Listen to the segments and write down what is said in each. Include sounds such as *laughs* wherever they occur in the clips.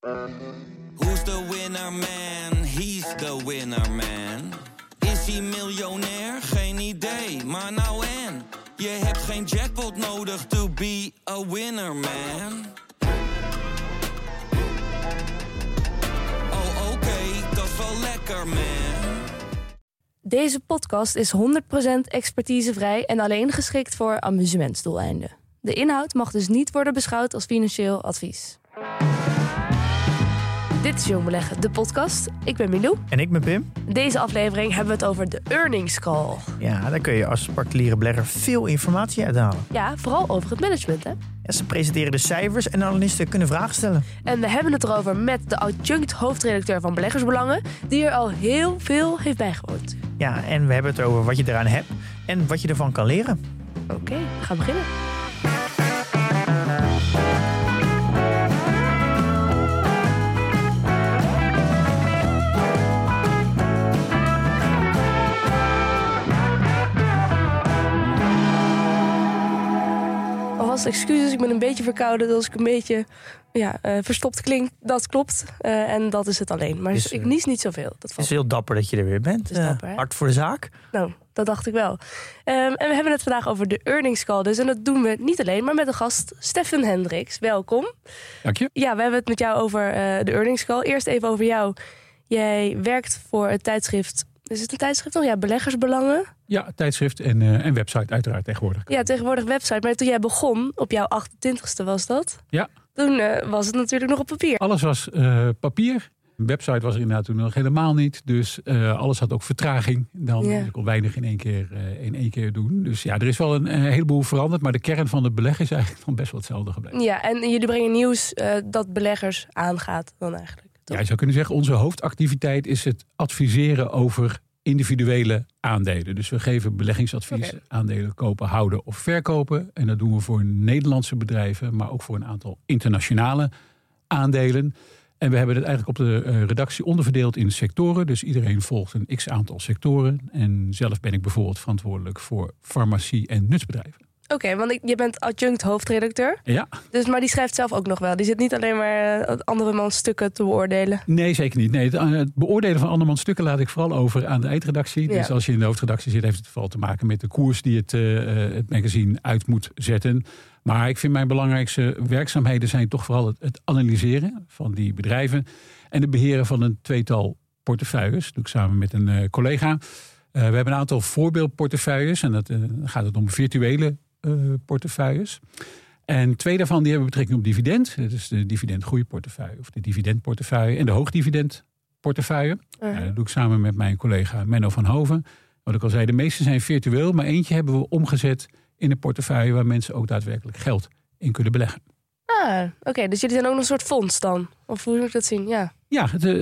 Who's the winner man? He's the winner man. Is hij miljonair? Geen idee, maar nou en. Je hebt geen jackpot nodig to be a winner man. Oh oké, dat is wel lekker man. Deze podcast is 100% expertisevrij en alleen geschikt voor amusementsdoeleinden. De inhoud mag dus niet worden beschouwd als financieel advies. Dit is Jong Beleggen, de podcast. Ik ben Milou. En ik ben Pim. In deze aflevering hebben we het over de earnings call. Ja, daar kun je als particuliere belegger veel informatie uithalen. Ja, vooral over het management. Hè? Ja, ze presenteren de cijfers en analisten kunnen vragen stellen. En we hebben het erover met de adjunct hoofdredacteur van Beleggersbelangen, die er al heel veel heeft bijgewoond. Ja, en we hebben het over wat je eraan hebt en wat je ervan kan leren. Oké, we gaan beginnen. Alvast excuses, ik ben een beetje verkouden. Dus als ik een beetje ja, eh, verstopt klink, dat klopt. Eh, en dat is het alleen. Maar Is, ik eh, nies niet zoveel. Dat valt is heel dapper dat je er weer bent. is Eh, dapper, hè? hard voor de zaak. Nou, dat dacht ik wel. Ehm, en we hebben het vandaag over de earnings call dus. En dat doen we niet alleen, maar met een gast, Stefan Hendricks. Welkom. Dank je. Ja, we hebben het met jou over eh, de earnings call. Eerst even over jou. Jij werkt voor het tijdschrift... Is het een tijdschrift nog? Ja, Beleggersbelangen. Ja, tijdschrift en, eh, en website uiteraard tegenwoordig. Ja, tegenwoordig website. Maar toen jij begon, op jouw 28ste was dat? Ja. Toen eh, was het natuurlijk nog op papier. Alles was eh, papier. Een website was er inderdaad toen nog helemaal niet. Dus alles had ook vertraging. Dan Ja. kon weinig in één, keer, in één keer doen. Dus ja, er is wel een, heleboel veranderd. Maar de kern van het beleg is eigenlijk *laughs* nog best wel hetzelfde gebleven. Ja, en jullie brengen nieuws dat beleggers aangaat dan eigenlijk. Ja, je zou kunnen zeggen, onze hoofdactiviteit is het adviseren over individuele aandelen. Dus we geven beleggingsadvies, aandelen kopen, houden of verkopen. En dat doen we voor Nederlandse bedrijven, maar ook voor een aantal internationale aandelen. En we hebben het eigenlijk op de eh, redactie onderverdeeld in sectoren. Dus iedereen volgt een x aantal sectoren. En zelf ben ik bijvoorbeeld verantwoordelijk voor farmacie en nutsbedrijven. Oké, want ik, je bent adjunct hoofdredacteur. Ja, Dus, maar die schrijft zelf ook nog wel. Die zit niet alleen maar eh, andere mans stukken te beoordelen. Nee, zeker niet. Nee, het, eh, het beoordelen van andermans stukken laat ik vooral over aan de eindredactie. Ja. Dus als je in de hoofdredactie zit, heeft het vooral te maken met de koers die het, eh, het magazine uit moet zetten. Maar ik vind mijn belangrijkste werkzaamheden zijn toch vooral het, het analyseren van die bedrijven. En het beheren van een tweetal portefeuilles. Dat doe ik samen met een collega. We hebben een aantal voorbeeldportefeuilles. En dat, gaat het om virtuele portefeuilles. En twee daarvan die hebben betrekking op dividend. Dat is de dividendgroeiportefeuille of de dividendportefeuille en de hoogdividendportefeuille. Uh, Ja, dat doe ik samen met mijn collega Menno van Hoven. Wat ik al zei, de meeste zijn virtueel, maar eentje hebben we omgezet in een portefeuille waar mensen ook daadwerkelijk geld in kunnen beleggen. ah, oké. dus jullie zijn ook nog een soort fonds dan? Of hoe moet ik dat zien? Ja. Ja, het, eh,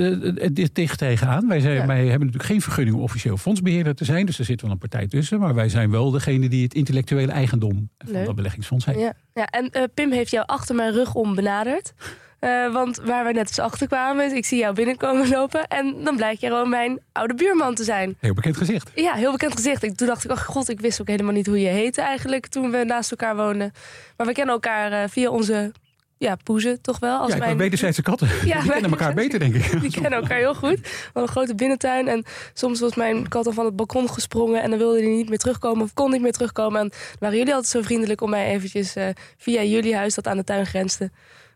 het, het tegen tegenaan. Wij, zijn, Ja. wij hebben natuurlijk geen vergunning om officieel fondsbeheerder te zijn. Dus er zit wel een partij tussen. Maar wij zijn wel degene die het intellectuele eigendom van Leuk. dat beleggingsfonds heeft. ja. ja en eh, Pim heeft jou achter mijn rug om benaderd. Eh, want waar we net eens achter kwamen, is ik zie jou binnenkomen *laughs* lopen. En dan blijkt je gewoon mijn oude buurman te zijn. Heel bekend gezicht. Ja, heel bekend gezicht. Ik, toen dacht ik, oh god, ik wist ook helemaal niet hoe je heette eigenlijk toen we naast elkaar woonden. Maar we kennen elkaar via onze ja, poezen toch wel. Als ja, mijn- wederzijdse katten. *laughs* Ja, die kennen elkaar beter, denk ik. *laughs* Die kennen elkaar heel goed. We hadden een grote binnentuin. En soms was mijn kat al van het balkon gesprongen. En dan wilde hij niet meer terugkomen of kon niet meer terugkomen. En dan waren jullie altijd zo vriendelijk om mij eventjes eh, via jullie huis, dat aan de tuin grensde,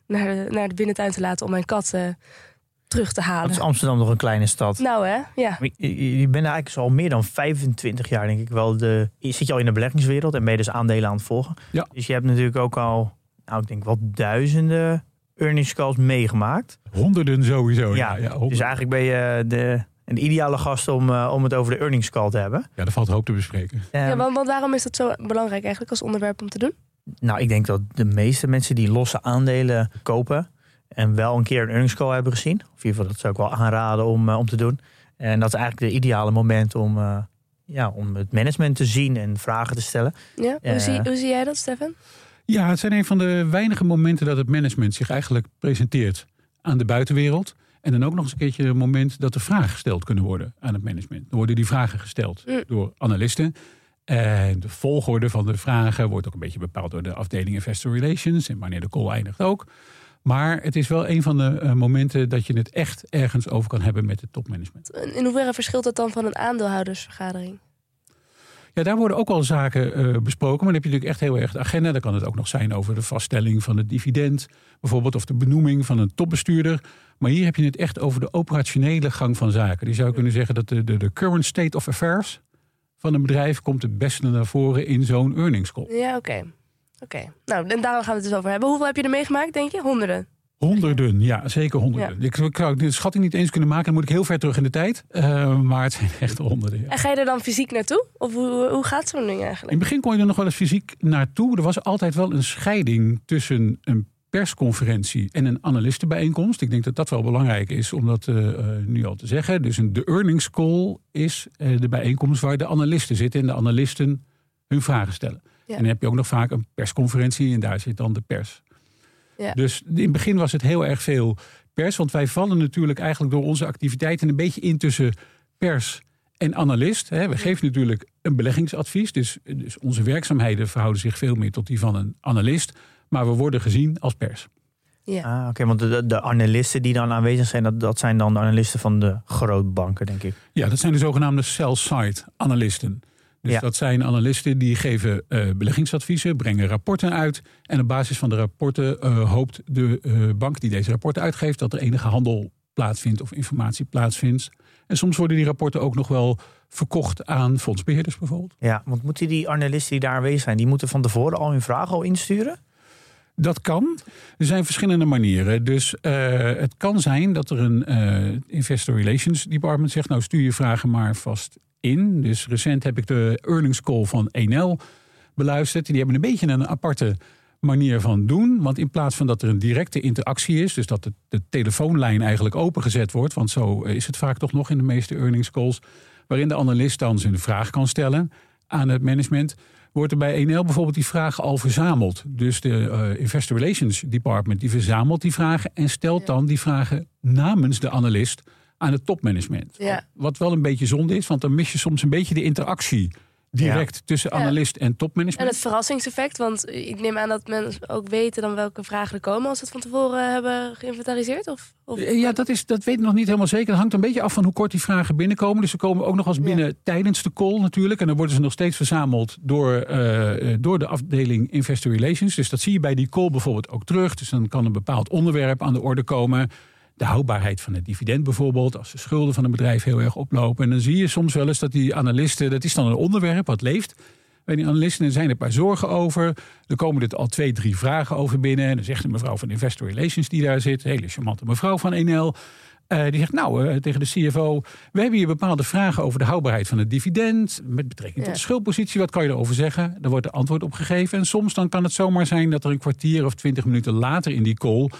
naar de, naar de binnentuin te laten om mijn kat eh, terug te halen. is Amsterdam nog een kleine stad? Nou hè, ja. Je, je- je bent eigenlijk al meer dan 25 jaar, denk ik wel. De, je zit je al in de beleggingswereld en ben je dus aandelen aan het volgen. Ja. Dus je hebt natuurlijk ook al, nou, ik denk wel duizenden earnings calls meegemaakt. Honderden sowieso. Ja, Ja, ja, honderden. Dus eigenlijk ben je de, een ideale gast om, eh, om het over de earnings call te hebben. ja, er valt hoop te bespreken. ja want, want waarom is dat zo belangrijk eigenlijk als onderwerp om te doen? Nou, ik denk dat de meeste mensen die losse aandelen kopen en wel een keer een earnings call hebben gezien. Of in ieder geval, dat zou ik wel aanraden om, eh, om te doen. En dat is eigenlijk de ideale moment om, eh, ja, om het management te zien en vragen te stellen. Ja? Ja. Hoe, zie, hoe zie jij dat, Stefan? Ja, het zijn een van de weinige momenten dat het management zich eigenlijk presenteert aan de buitenwereld. En dan ook nog eens een keertje een moment dat er vragen gesteld kunnen worden aan het management. Dan worden die vragen gesteld Mm. door analisten. En de volgorde van de vragen wordt ook een beetje bepaald door de afdeling Investor Relations. En wanneer de call eindigt ook. Maar het is wel een van de eh, momenten dat je het echt ergens over kan hebben met het topmanagement. In hoeverre verschilt dat dan van een aandeelhoudersvergadering? Ja, daar worden ook al zaken uh, besproken. Maar dan heb je natuurlijk echt heel erg de agenda. Dan kan het ook nog zijn over de vaststelling van het dividend. Bijvoorbeeld of de benoeming van een topbestuurder. Maar hier heb je het echt over de operationele gang van zaken. Die zou kunnen zeggen dat de, de, de current state of affairs van een bedrijf komt het beste naar voren in zo'n earnings call. Ja, oké. Oké. Nou, en daar gaan we het dus over hebben. Hoeveel heb je er meegemaakt, denk je? Honderden? Honderden, ja, zeker honderden. Ik, ik zou de schatting niet eens kunnen maken, dan moet ik heel ver terug in de tijd. Uh, maar het zijn echt honderden. Ja. En ga je er dan fysiek naartoe? Of hoe, hoe gaat zo'n ding eigenlijk? In het begin kon je er nog wel eens fysiek naartoe. Er was altijd wel een scheiding tussen een persconferentie en een analistenbijeenkomst. Ik denk dat dat wel belangrijk is om dat uh, nu al te zeggen. Dus een, de earnings call is uh, de bijeenkomst waar de analisten zitten en de analisten hun vragen stellen. Ja. En dan heb je ook nog vaak een persconferentie en daar zit dan de pers. Ja. Dus in het begin was het heel erg veel pers. Want wij vallen natuurlijk eigenlijk door onze activiteiten een beetje in tussen pers en analist. We geven natuurlijk een beleggingsadvies. Dus, dus onze werkzaamheden verhouden zich veel meer tot die van een analist. Maar we worden gezien als pers. Ja. Ah, Oké, want de, de, analisten die dan aanwezig zijn, dat, dat zijn dan de analisten van de grootbanken, denk ik. Ja, dat zijn de zogenaamde sell-side analisten. Dus dat zijn analisten die geven uh, beleggingsadviezen, brengen rapporten uit. En op basis van de rapporten uh, hoopt de uh, bank die deze rapporten uitgeeft dat er enige handel plaatsvindt of informatie plaatsvindt. En soms worden die rapporten ook nog wel verkocht aan fondsbeheerders bijvoorbeeld. Ja, want moeten die analisten die daar aanwezig zijn, die moeten van tevoren al hun vragen al insturen? Dat kan. Er zijn verschillende manieren. Dus het kan zijn dat er een investor relations department zegt: Nou, stuur je vragen maar vast in. Dus recent heb ik de earnings call van Enel beluisterd. Die hebben een beetje een aparte manier van doen. Want in plaats van dat er een directe interactie is, dus dat de, de telefoonlijn eigenlijk opengezet wordt, want zo is het vaak toch nog in de meeste earnings calls, waarin de analist dan zijn vraag kan stellen aan het management, wordt er bij Enel bijvoorbeeld die vragen al verzameld. Dus de uh, Investor Relations Department die verzamelt die vragen en stelt dan die vragen namens de analist aan het topmanagement. Ja. Wat wel een beetje zonde is, want dan mis je soms een beetje de interactie direct tussen analist en topmanagement. En het verrassingseffect, want ik neem aan dat mensen ook weten dan welke vragen er komen als ze het van tevoren hebben geïnventariseerd? Of, of... Ja, dat, is, dat weet ik nog niet helemaal zeker. Het hangt een beetje af van hoe kort die vragen binnenkomen. Dus ze komen ook nog eens binnen ja. tijdens de call natuurlijk. En dan worden ze nog steeds verzameld door, uh, door de afdeling Investor Relations. Dus dat zie je bij die call bijvoorbeeld ook terug. Dus dan kan een bepaald onderwerp aan de orde komen de houdbaarheid van het dividend bijvoorbeeld. Als de schulden van een bedrijf heel erg oplopen. En dan zie je soms wel eens dat die analisten, dat is dan een onderwerp wat leeft. Bij die analisten zijn er een paar zorgen over. Er komen er al twee, drie vragen over binnen. En dan zegt de mevrouw van Investor Relations die daar zit, hele charmante mevrouw van Enel. Uh, die zegt, nou, uh, tegen de CFO, we hebben hier bepaalde vragen over de houdbaarheid van het dividend. Met betrekking tot de schuldpositie, wat kan je erover zeggen? Daar wordt er antwoord op gegeven. En soms dan kan het zomaar zijn dat er een kwartier of twintig minuten later in die call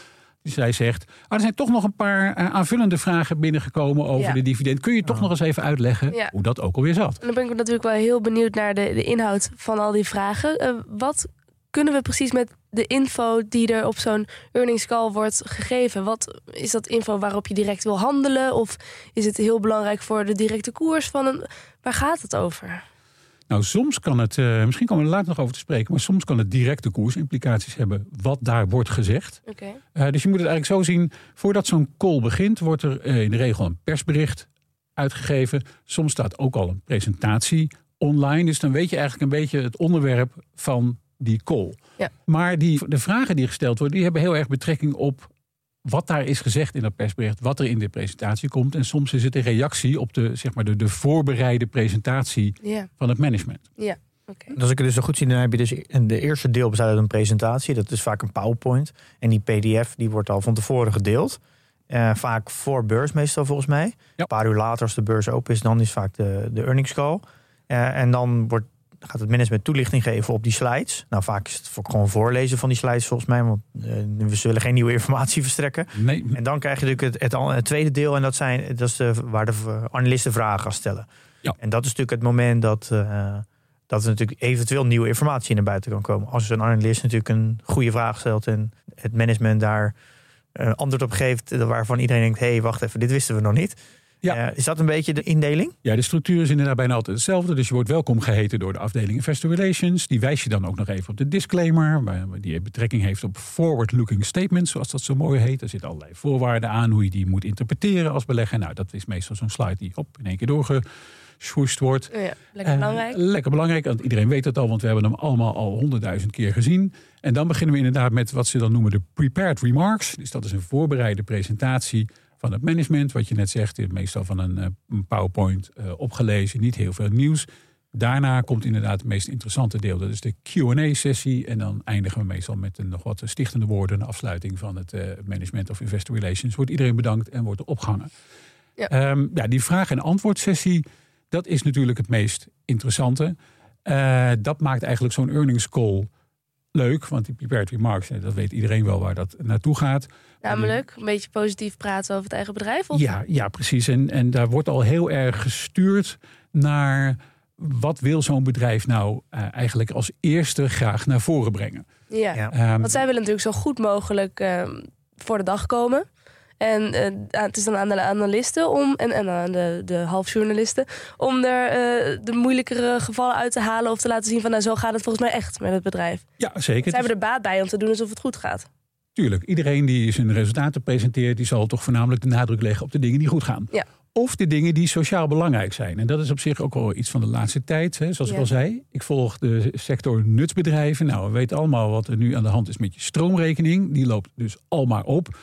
zij zegt, oh, er zijn toch nog een paar uh, aanvullende vragen binnengekomen over ja. de dividend. Kun je toch nog eens even uitleggen ja. hoe dat ook alweer zat? En dan ben ik natuurlijk wel heel benieuwd naar de, de inhoud van al die vragen. Uh, wat kunnen we precies met de info die er op zo'n earnings call wordt gegeven? Wat is dat info waarop je direct wil handelen? Of is het heel belangrijk voor de directe koers van een... Waar gaat het over? Nou, soms kan het, uh, misschien komen we er later nog over te spreken, maar soms kan het directe koersimplicaties hebben wat daar wordt gezegd. Okay. Uh, dus je moet het eigenlijk zo zien, voordat zo'n call begint, wordt er uh, in de regel een persbericht uitgegeven. Soms staat ook al een presentatie online, dus dan weet je eigenlijk een beetje het onderwerp van die call. Ja. Maar die, de vragen die gesteld worden, die hebben heel erg betrekking op wat daar is gezegd in dat persbericht, wat er in de presentatie komt. En soms is het een reactie op de, zeg maar de, de voorbereide presentatie yeah. van het management. Ja, oké. Okay. Als ik het dus zo goed zie, dan heb je dus de eerste deel bestaat uit een presentatie. Dat is vaak een PowerPoint. En die PDF die wordt al van tevoren gedeeld. Uh, vaak voor beurs meestal volgens mij. Ja. Een paar uur later als de beurs open is, dan is vaak de, de earnings call. Uh, en dan wordt gaat het management toelichting geven op die slides. Nou, vaak is het gewoon voorlezen van die slides volgens mij, want uh, we zullen geen nieuwe *laughs* informatie verstrekken. Nee. En dan krijg je natuurlijk het, het, het tweede deel en dat, zijn, dat is de, waar de analisten vragen gaan stellen. Ja. En dat is natuurlijk het moment dat, uh, dat er natuurlijk eventueel nieuwe informatie naar buiten kan komen. Als een analist natuurlijk een goede vraag stelt en het management daar uh, antwoord op geeft waarvan iedereen denkt, hé, hey, wacht even, dit wisten we nog niet. Ja. Eh, is dat een beetje de indeling? Ja, de structuur is inderdaad bijna altijd hetzelfde. Dus je wordt welkom geheten door de afdeling Investor Relations. Die wijst je dan ook nog even op de disclaimer. waar- Die betrekking heeft op forward-looking statements, zoals dat zo mooi heet. Er zitten allerlei voorwaarden aan hoe je die moet interpreteren als belegger. Nou, dat is meestal zo'n slide die op in één keer doorgeswoest wordt. Oh ja, lekker Eh, belangrijk. lekker belangrijk, want iedereen weet het al, want we hebben hem allemaal al honderdduizend keer gezien. En dan beginnen we inderdaad met wat ze dan noemen de prepared remarks. Dus dat is een voorbereide presentatie van het management. Wat je net zegt, meestal van een, eh, een PowerPoint eh, opgelezen, niet heel veel nieuws. Daarna komt inderdaad het meest interessante deel. Dat is de Q&A-sessie. En dan eindigen we meestal met een nog wat stichtende woorden. Een afsluiting van het eh, Management of Investor Relations. Wordt iedereen bedankt en wordt er opgehangen. Ja. Ehm, ja, die vraag- en antwoordsessie, dat is natuurlijk het meest interessante. Dat maakt eigenlijk zo'n earnings call leuk. Want die prepared remarks, dat weet iedereen wel waar dat naartoe gaat. Namelijk een beetje positief praten over het eigen bedrijf. Of? Ja, ja precies. En, en daar wordt al heel erg gestuurd naar wat wil zo'n bedrijf nou eh, eigenlijk als eerste graag naar voren brengen. ja. Ja. Ehm, Want zij willen natuurlijk zo goed mogelijk ehm, voor de dag komen. En eh, het is dan aan de analisten om, en, en aan de, de halfjournalisten om er eh, de moeilijkere gevallen uit te halen of te laten zien van nou zo gaat het volgens mij echt met het bedrijf. ja, zeker. Zij hebben er baat bij om te doen alsof het goed gaat. Tuurlijk, iedereen die zijn resultaten presenteert, die zal toch voornamelijk de nadruk leggen op de dingen die goed gaan. Ja. Of de dingen die sociaal belangrijk zijn. En dat is op zich ook wel iets van de laatste tijd. Hè. Zoals ik al zei, ik volg de sector nutsbedrijven. Nou, we weten allemaal wat er nu aan de hand is met je stroomrekening. Die loopt dus al maar op.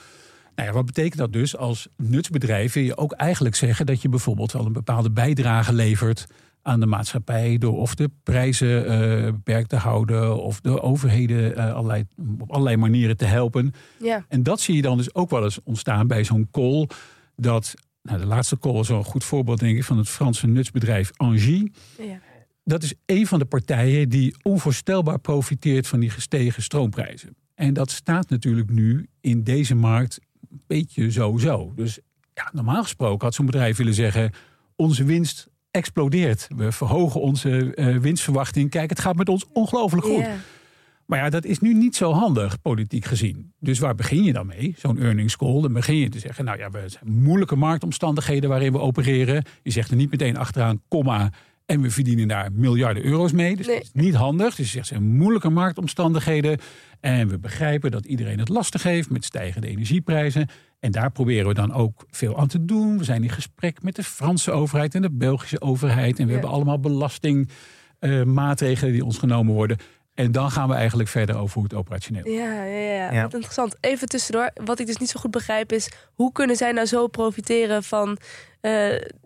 Nou ja, wat betekent dat dus? Als nutsbedrijf wil je ook eigenlijk zeggen dat je bijvoorbeeld wel een bepaalde bijdrage levert aan de maatschappij door of de prijzen eh, beperkt te houden of de overheden eh, allerlei, op allerlei manieren te helpen. Ja, En dat zie je dan dus ook wel eens ontstaan bij zo'n call. Dat, nou, de laatste call is een goed voorbeeld denk ik van het Franse nutsbedrijf Engie. ja. Dat is een van de partijen die onvoorstelbaar profiteert van die gestegen stroomprijzen. En dat staat natuurlijk nu in deze markt een beetje zo-zo. Dus ja, normaal gesproken had zo'n bedrijf willen zeggen: onze winst explodeert. We verhogen onze eh, winstverwachting. Kijk, het gaat met ons ongelooflijk goed. Maar ja, dat is nu niet zo handig, politiek gezien. Dus waar begin je dan mee? Zo'n earnings call. Dan begin je te zeggen, nou ja, we zijn moeilijke marktomstandigheden waarin we opereren. Je zegt er niet meteen achteraan, komma, en we verdienen daar miljarden euro's mee. Dus Nee. dat is niet handig. Dus je zegt, zijn moeilijke marktomstandigheden. En we begrijpen dat iedereen het lastig heeft met stijgende energieprijzen. En daar proberen we dan ook veel aan te doen. We zijn in gesprek met de Franse overheid en de Belgische overheid. En we Ja. hebben allemaal belastingmaatregelen die ons genomen worden. En dan gaan we eigenlijk verder over hoe het operationeel. Ja, ja, ja. Ja. Wat interessant. Even tussendoor. Wat ik dus niet zo goed begrijp is... hoe kunnen zij nou zo profiteren van eh,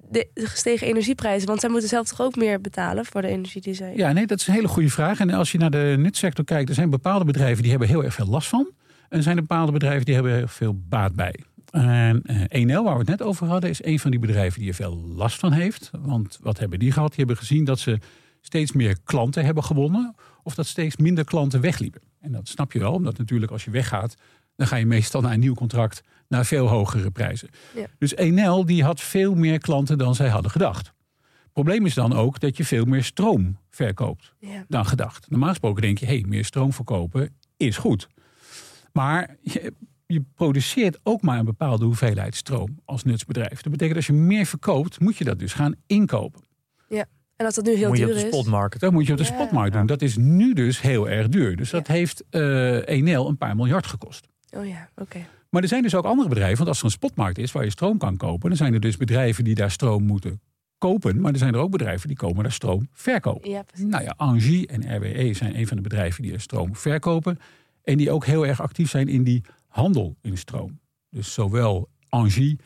de gestegen energieprijzen? Want zij moeten zelf toch ook meer betalen voor de energie die zij... Ja, nee, dat is een hele goede vraag. En als je naar de nutsector kijkt, er zijn bepaalde bedrijven die hebben heel erg veel last van. En er zijn bepaalde bedrijven die hebben heel veel baat bij. En eh, Enel, waar we het net over hadden, is een van die bedrijven die er veel last van heeft. Want wat hebben die gehad? Die hebben gezien dat ze steeds meer klanten hebben gewonnen. Of dat steeds minder klanten wegliepen. En dat snap je wel, omdat natuurlijk als je weggaat, dan ga je meestal naar een nieuw contract naar veel hogere prijzen. Ja. Dus Enel die had veel meer klanten dan zij hadden gedacht. Probleem is dan ook dat je veel meer stroom verkoopt Ja. dan gedacht. Normaal gesproken denk je, hey, meer stroom verkopen is goed. Maar je, je produceert ook maar een bepaalde hoeveelheid stroom als nutsbedrijf. Dat betekent als je meer verkoopt, moet je dat dus gaan inkopen. En als dat nu heel Moet je op duur de is... spotmarket. Dat moet je op de Ja. spotmarkt doen. Dat is nu dus heel erg duur. Dus dat Ja. heeft eh Enel een paar miljard gekost. Oh ja, oké. Maar er zijn dus ook andere bedrijven. Want als er een spotmarkt is waar je stroom kan kopen, dan zijn er dus bedrijven die daar stroom moeten kopen. Maar er zijn er ook bedrijven die komen daar stroom verkopen. Ja, precies. Nou ja, Angie en RWE zijn een van de bedrijven die er stroom verkopen. En die ook heel erg actief zijn in die handel in stroom. Dus zowel Angie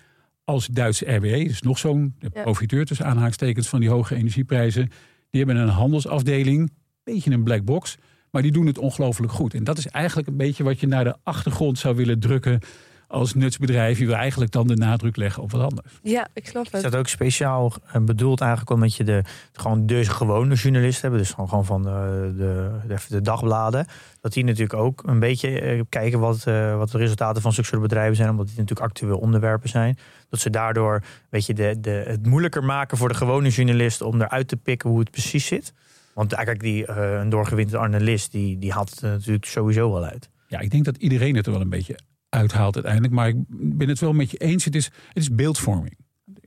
als Duitse RWE, dus nog zo'n Ja. profiteur tussen aanhalingstekens van die hoge energieprijzen. Die hebben een handelsafdeling, een beetje een black box. Maar die doen het ongelooflijk goed. En dat is eigenlijk een beetje wat je naar de achtergrond zou willen drukken als nutsbedrijf. Je wil eigenlijk dan de nadruk leggen op wat anders. Ja, ik snap Is het. dat ook speciaal eh, bedoeld eigenlijk omdat je de, gewoon de gewone journalisten hebben, dus gewoon, gewoon van de, de, de, de dagbladen, dat die natuurlijk ook een beetje eh, kijken wat, eh, wat de resultaten van zulke soort bedrijven zijn, omdat die natuurlijk actueel onderwerpen zijn. Dat ze daardoor weet je, de, de, het moeilijker maken voor de gewone journalist om eruit te pikken hoe het precies zit. Want eigenlijk die, eh, een doorgewinterde analist, die, die haalt het natuurlijk sowieso wel uit. Ja, ik denk dat iedereen het er wel een beetje uithaalt uiteindelijk. Maar ik ben het wel met je eens. Het is, het is beeldvorming.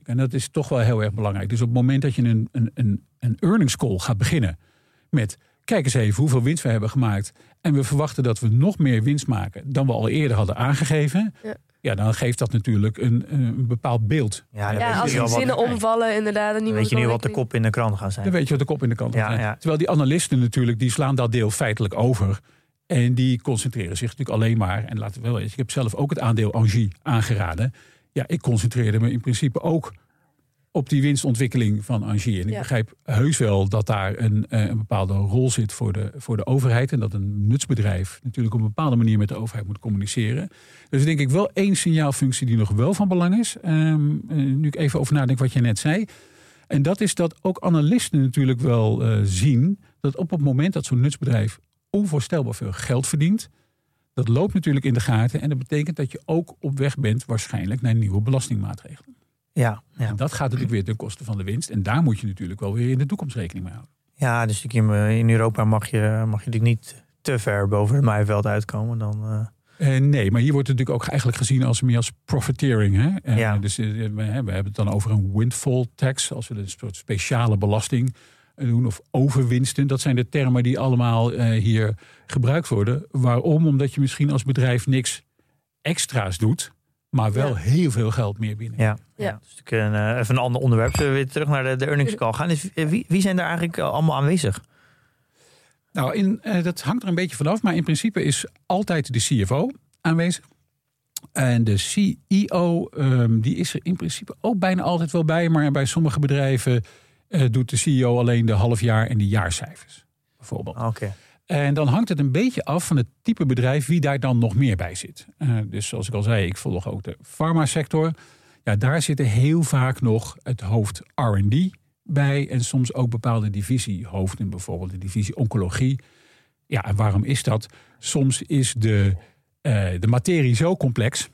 En dat is toch wel heel erg belangrijk. Dus op het moment dat je een, een, een, een earnings call gaat beginnen met kijk eens even hoeveel winst we hebben gemaakt. En we verwachten dat we nog meer winst maken dan we al eerder hadden aangegeven. Ja. Ja, dan geeft dat natuurlijk een, een bepaald beeld. Ja, als wat- zinnen omvallen, inderdaad. Dan weet je nu wat de kop in de krant gaan zijn. Dan weet je wat de kop in de kant Ja, gaat. ja. Terwijl die analisten natuurlijk, die slaan dat deel feitelijk over. En die concentreren zich natuurlijk alleen maar. En laten we wel eens, ik heb zelf ook het aandeel Angie aangeraden. Ja, ik concentreerde me in principe ook op die winstontwikkeling van Angie. En ik Ja. begrijp heus wel dat daar een, eh, een bepaalde rol zit voor de, voor de overheid. En dat een nutsbedrijf natuurlijk op een bepaalde manier met de overheid moet communiceren. Dus denk ik wel één signaalfunctie die nog wel van belang is. Ehm, eh, nu ik even over nadenk wat je net zei. En dat is dat ook analisten natuurlijk wel eh, zien dat op het moment dat zo'n nutsbedrijf onvoorstelbaar veel geld verdient, dat loopt natuurlijk in de gaten. En dat betekent dat je ook op weg bent waarschijnlijk naar nieuwe belastingmaatregelen. Ja, ja. En dat gaat natuurlijk weer ten koste van de winst. En daar moet je natuurlijk wel weer in de toekomst rekening mee houden. ja, dus in, in Europa mag je, mag je natuurlijk niet te ver boven het maaiveld uitkomen. Dan, eh, Eh, nee, maar hier wordt het natuurlijk ook eigenlijk gezien als meer als profiteering. Hè? Eh, Ja. Dus eh, we, we hebben het dan over een windfall tax, als we een soort speciale belasting eh, doen, of overwinsten. Dat zijn de termen die allemaal eh, hier gebruikt worden. Waarom? Omdat je misschien als bedrijf niks extra's doet, maar wel Ja. heel veel geld meer binnen. ja, Ja. ja. Dus natuurlijk een, eh, even een ander onderwerp. Zullen we weer terug naar de, de earnings call gaan? Dus, eh, wie, wie zijn daar eigenlijk allemaal aanwezig? Nou, in, eh, dat hangt er een beetje vanaf, maar in principe is altijd de CFO aanwezig. En de CEO, ehm, die is er in principe ook bijna altijd wel bij. Maar bij sommige bedrijven eh, doet de CEO alleen de halfjaar en de jaarcijfers. Bijvoorbeeld. Oké. En dan hangt het een beetje af van het type bedrijf wie daar dan nog meer bij zit. Eh, dus zoals ik al zei, ik volg ook de farmasector. Ja, daar zitten heel vaak nog het hoofd R&D bij. En soms ook bepaalde divisiehoofden, bijvoorbeeld de divisie oncologie. Ja, en waarom is dat? Soms is de, eh, de materie zo complex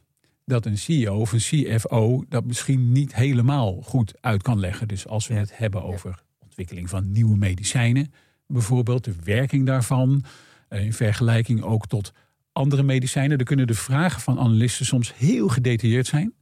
dat een CEO of een CFO dat misschien niet helemaal goed uit kan leggen. Dus als we Ja. het hebben over ontwikkeling van nieuwe medicijnen, bijvoorbeeld de werking daarvan, eh, in vergelijking ook tot andere medicijnen, dan kunnen de vragen van analisten soms heel gedetailleerd zijn.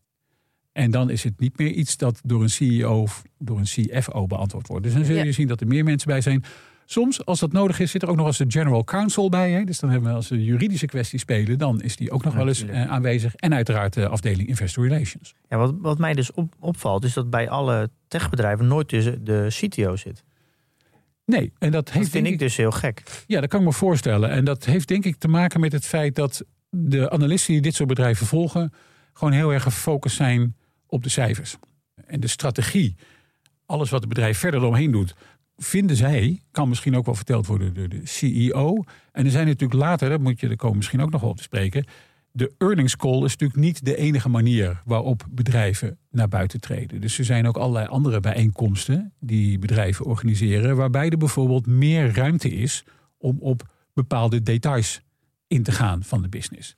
En dan is het niet meer iets dat door een CEO of door een CFO beantwoord wordt. Dus dan zul je Ja. zien dat er meer mensen bij zijn. Soms, als dat nodig is, zit er ook nog eens de general counsel bij. Hè? Dus dan hebben we als we juridische kwesties spelen, dan is die ook nog wel eens eh, aanwezig. En uiteraard de afdeling Investor Relations. Ja, wat, wat mij dus op, opvalt, is dat bij alle techbedrijven nooit tussen de CTO zit. Nee, en dat vind denk ik dus heel gek. Ja, dat kan ik me voorstellen. En dat heeft denk ik te maken met het feit dat de analisten die dit soort bedrijven volgen, gewoon heel erg gefocust zijn op de cijfers. En de strategie, alles wat het bedrijf verder eromheen doet, vinden zij, kan misschien ook wel verteld worden door de CEO. En er zijn natuurlijk later, dat moet je er komen misschien ook nog wel op te spreken. De earnings call is natuurlijk niet de enige manier waarop bedrijven naar buiten treden. Dus er zijn ook allerlei andere bijeenkomsten die bedrijven organiseren, waarbij er bijvoorbeeld meer ruimte is om op bepaalde details in te gaan van de business.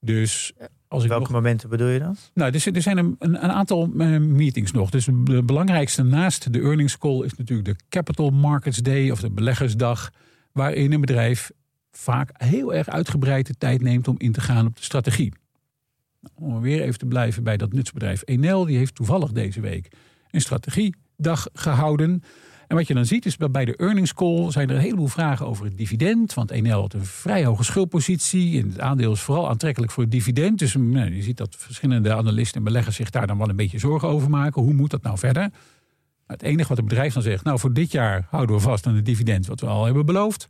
Dus als Welke nog momenten bedoel je dan? nou, er, er zijn een, een, aantal eh, meetings nog. Dus de belangrijkste naast de earnings call is natuurlijk de Capital Markets Day of de beleggersdag. Waarin een bedrijf vaak heel erg uitgebreid de tijd neemt om in te gaan op de strategie. Nou, Om weer even te blijven bij dat nutsbedrijf Enel. Die heeft toevallig deze week een strategiedag gehouden. En wat je dan ziet is bij de earnings call zijn er een heleboel vragen over het dividend. Want Enel had een vrij hoge schuldpositie. En het aandeel is vooral aantrekkelijk voor het dividend. Dus nou, je ziet dat verschillende analisten en beleggers zich daar dan wel een beetje zorgen over maken. Hoe moet dat nou verder? Het enige wat het bedrijf dan zegt, nou voor dit jaar houden we vast aan het dividend wat we al hebben beloofd.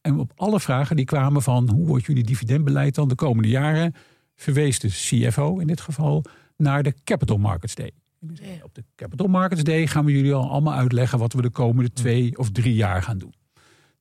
En op alle vragen die kwamen van hoe wordt jullie dividendbeleid dan de komende jaren, verwees de CFO in dit geval naar de Capital Markets Day. Op de Capital Markets Day gaan we jullie al allemaal uitleggen wat we de komende twee of drie jaar gaan doen.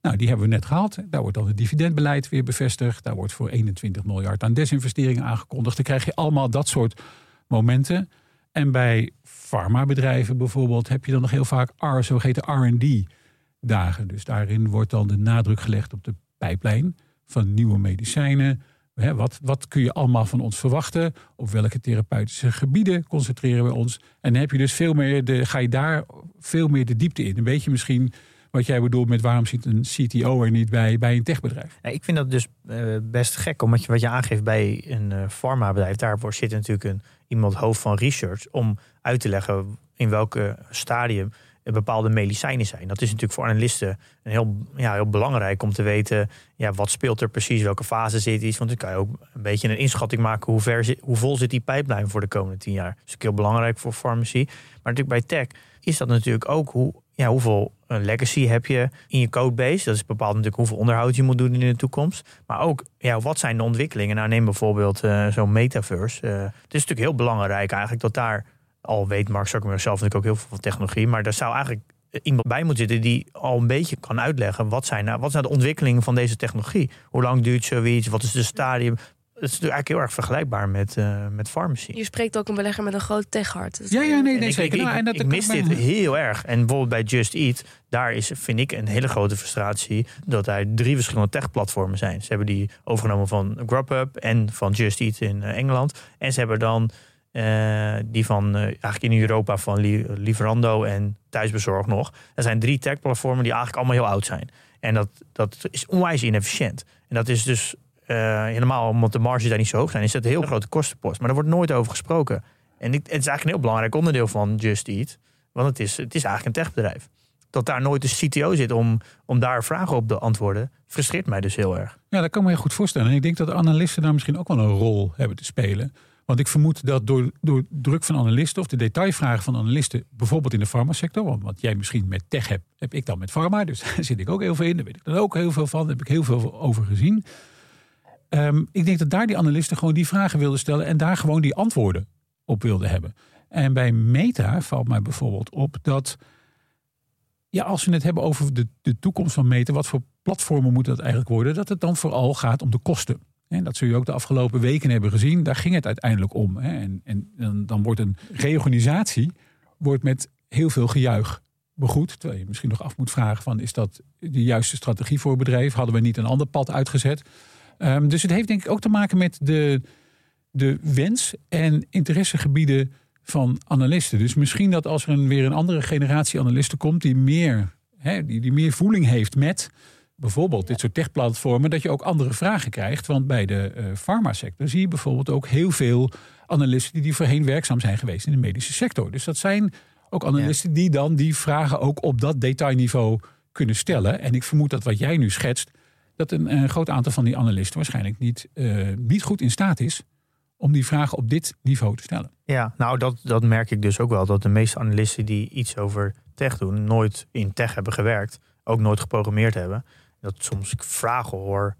Nou, die hebben we net gehad. Daar wordt dan het dividendbeleid weer bevestigd. Daar wordt voor 21 miljard aan desinvesteringen aangekondigd. Dan krijg je allemaal dat soort momenten. En bij farmabedrijven bijvoorbeeld heb je dan nog heel vaak R, zogeheten R&D-dagen. Dus daarin wordt dan de nadruk gelegd op de pijplijn van nieuwe medicijnen. Hè, wat, wat kun je allemaal van ons verwachten? Op welke therapeutische gebieden concentreren we ons? En dan heb je dus veel meer de, ga je daar veel meer de diepte in. Een beetje misschien wat jij bedoelt met waarom zit een CTO er niet bij bij een techbedrijf. Ik vind dat dus uh, best gek, omdat je wat je aangeeft bij een uh, farmabedrijf, daarvoor zit natuurlijk een, iemand hoofd van research om uit te leggen in welke stadium bepaalde medicijnen zijn. Dat is natuurlijk voor analisten heel, ja, heel belangrijk om te weten ja, wat speelt er precies, welke fase zit iets. Want dan kan je ook een beetje een inschatting maken hoe, ver hoe vol zit die pijplijn voor de komende tien jaar. Dat is ook heel belangrijk voor farmacie. Maar natuurlijk bij tech is dat natuurlijk ook hoe, ja, hoeveel legacy heb je in je codebase. Dat is bepaald natuurlijk hoeveel onderhoud je moet doen in de toekomst. Maar ook ja, wat zijn de ontwikkelingen. Nou neem bijvoorbeeld uh, zo'n metaverse. Uh, het is natuurlijk heel belangrijk eigenlijk dat daar al weet Mark Zuckerberg zelf natuurlijk ook heel veel van technologie. Maar daar zou eigenlijk iemand bij moeten zitten die al een beetje kan uitleggen wat zijn nou, wat zijn de ontwikkelingen van deze technologie. Hoe lang duurt zoiets? Wat is de stadium? Het is natuurlijk eigenlijk heel erg vergelijkbaar met, uh, met pharmacy. Je spreekt ook een belegger met een groot techhart. Ja, ja, nee, nee zeker. Ik, nou, en dat ik mis dit heel erg. En bijvoorbeeld bij Just Eat, daar is, vind ik, een hele grote frustratie dat er drie verschillende tech-platformen zijn. Ze hebben die overgenomen van Grubhub en van Just Eat in Engeland. En ze hebben dan uh, die van uh, eigenlijk in Europa van Liverando en thuisbezorgd nog. Er zijn drie tech-platformen die eigenlijk allemaal heel oud zijn. En dat, dat is onwijs inefficiënt. En dat is dus uh, helemaal omdat de marges daar niet zo hoog zijn, is dat een heel grote kostenpost. Maar daar wordt nooit over gesproken. En het is eigenlijk een heel belangrijk onderdeel van Just Eat. Want het is, het is eigenlijk een techbedrijf. Dat daar nooit een CTO zit om, om daar vragen op te antwoorden, frustreert mij dus heel erg. Ja, dat kan me heel goed voorstellen. En ik denk dat de analisten daar misschien ook wel een rol hebben te spelen. Want ik vermoed dat door, door druk van analisten of de detailvragen van analisten, bijvoorbeeld in de farmasector, want wat jij misschien met tech hebt, heb ik dan met pharma. Dus *laughs* daar zit ik ook heel veel in. Daar weet ik dan ook heel veel van. Daar heb ik heel veel over gezien. Um, ik denk dat daar die analisten gewoon die vragen wilden stellen en daar gewoon die antwoorden op wilden hebben. En bij Meta valt mij bijvoorbeeld op dat, ja, als we het hebben over de, de toekomst van Meta, wat voor platformen moet dat eigenlijk worden, dat het dan vooral gaat om de kosten. En dat zul je ook de afgelopen weken hebben gezien. Daar ging het uiteindelijk om. En, en, dan wordt een reorganisatie wordt met heel veel gejuich begoed. Terwijl je misschien nog af moet vragen van is dat de juiste strategie voor het bedrijf? Hadden we niet een ander pad uitgezet? Um, dus het heeft denk ik ook te maken met de, de wens en interessegebieden van analisten. Dus misschien dat als er weer een andere generatie analisten komt die meer, hè, die, die meer voeling heeft met bijvoorbeeld dit soort techplatformen, dat je ook andere vragen krijgt. Want bij de uh, farmasector zie je bijvoorbeeld ook heel veel analisten die, die voorheen werkzaam zijn geweest in de medische sector. Dus dat zijn ook analisten die dan die vragen ook op dat detailniveau kunnen stellen. En ik vermoed dat wat jij nu schetst, dat een, een groot aantal van die analisten waarschijnlijk niet, uh, niet goed in staat is om die vragen op dit niveau te stellen. Ja, nou dat, dat merk ik dus ook wel. Dat de meeste analisten die iets over tech doen, nooit in tech hebben gewerkt. Ook nooit geprogrammeerd hebben dat soms ik vragen hoor,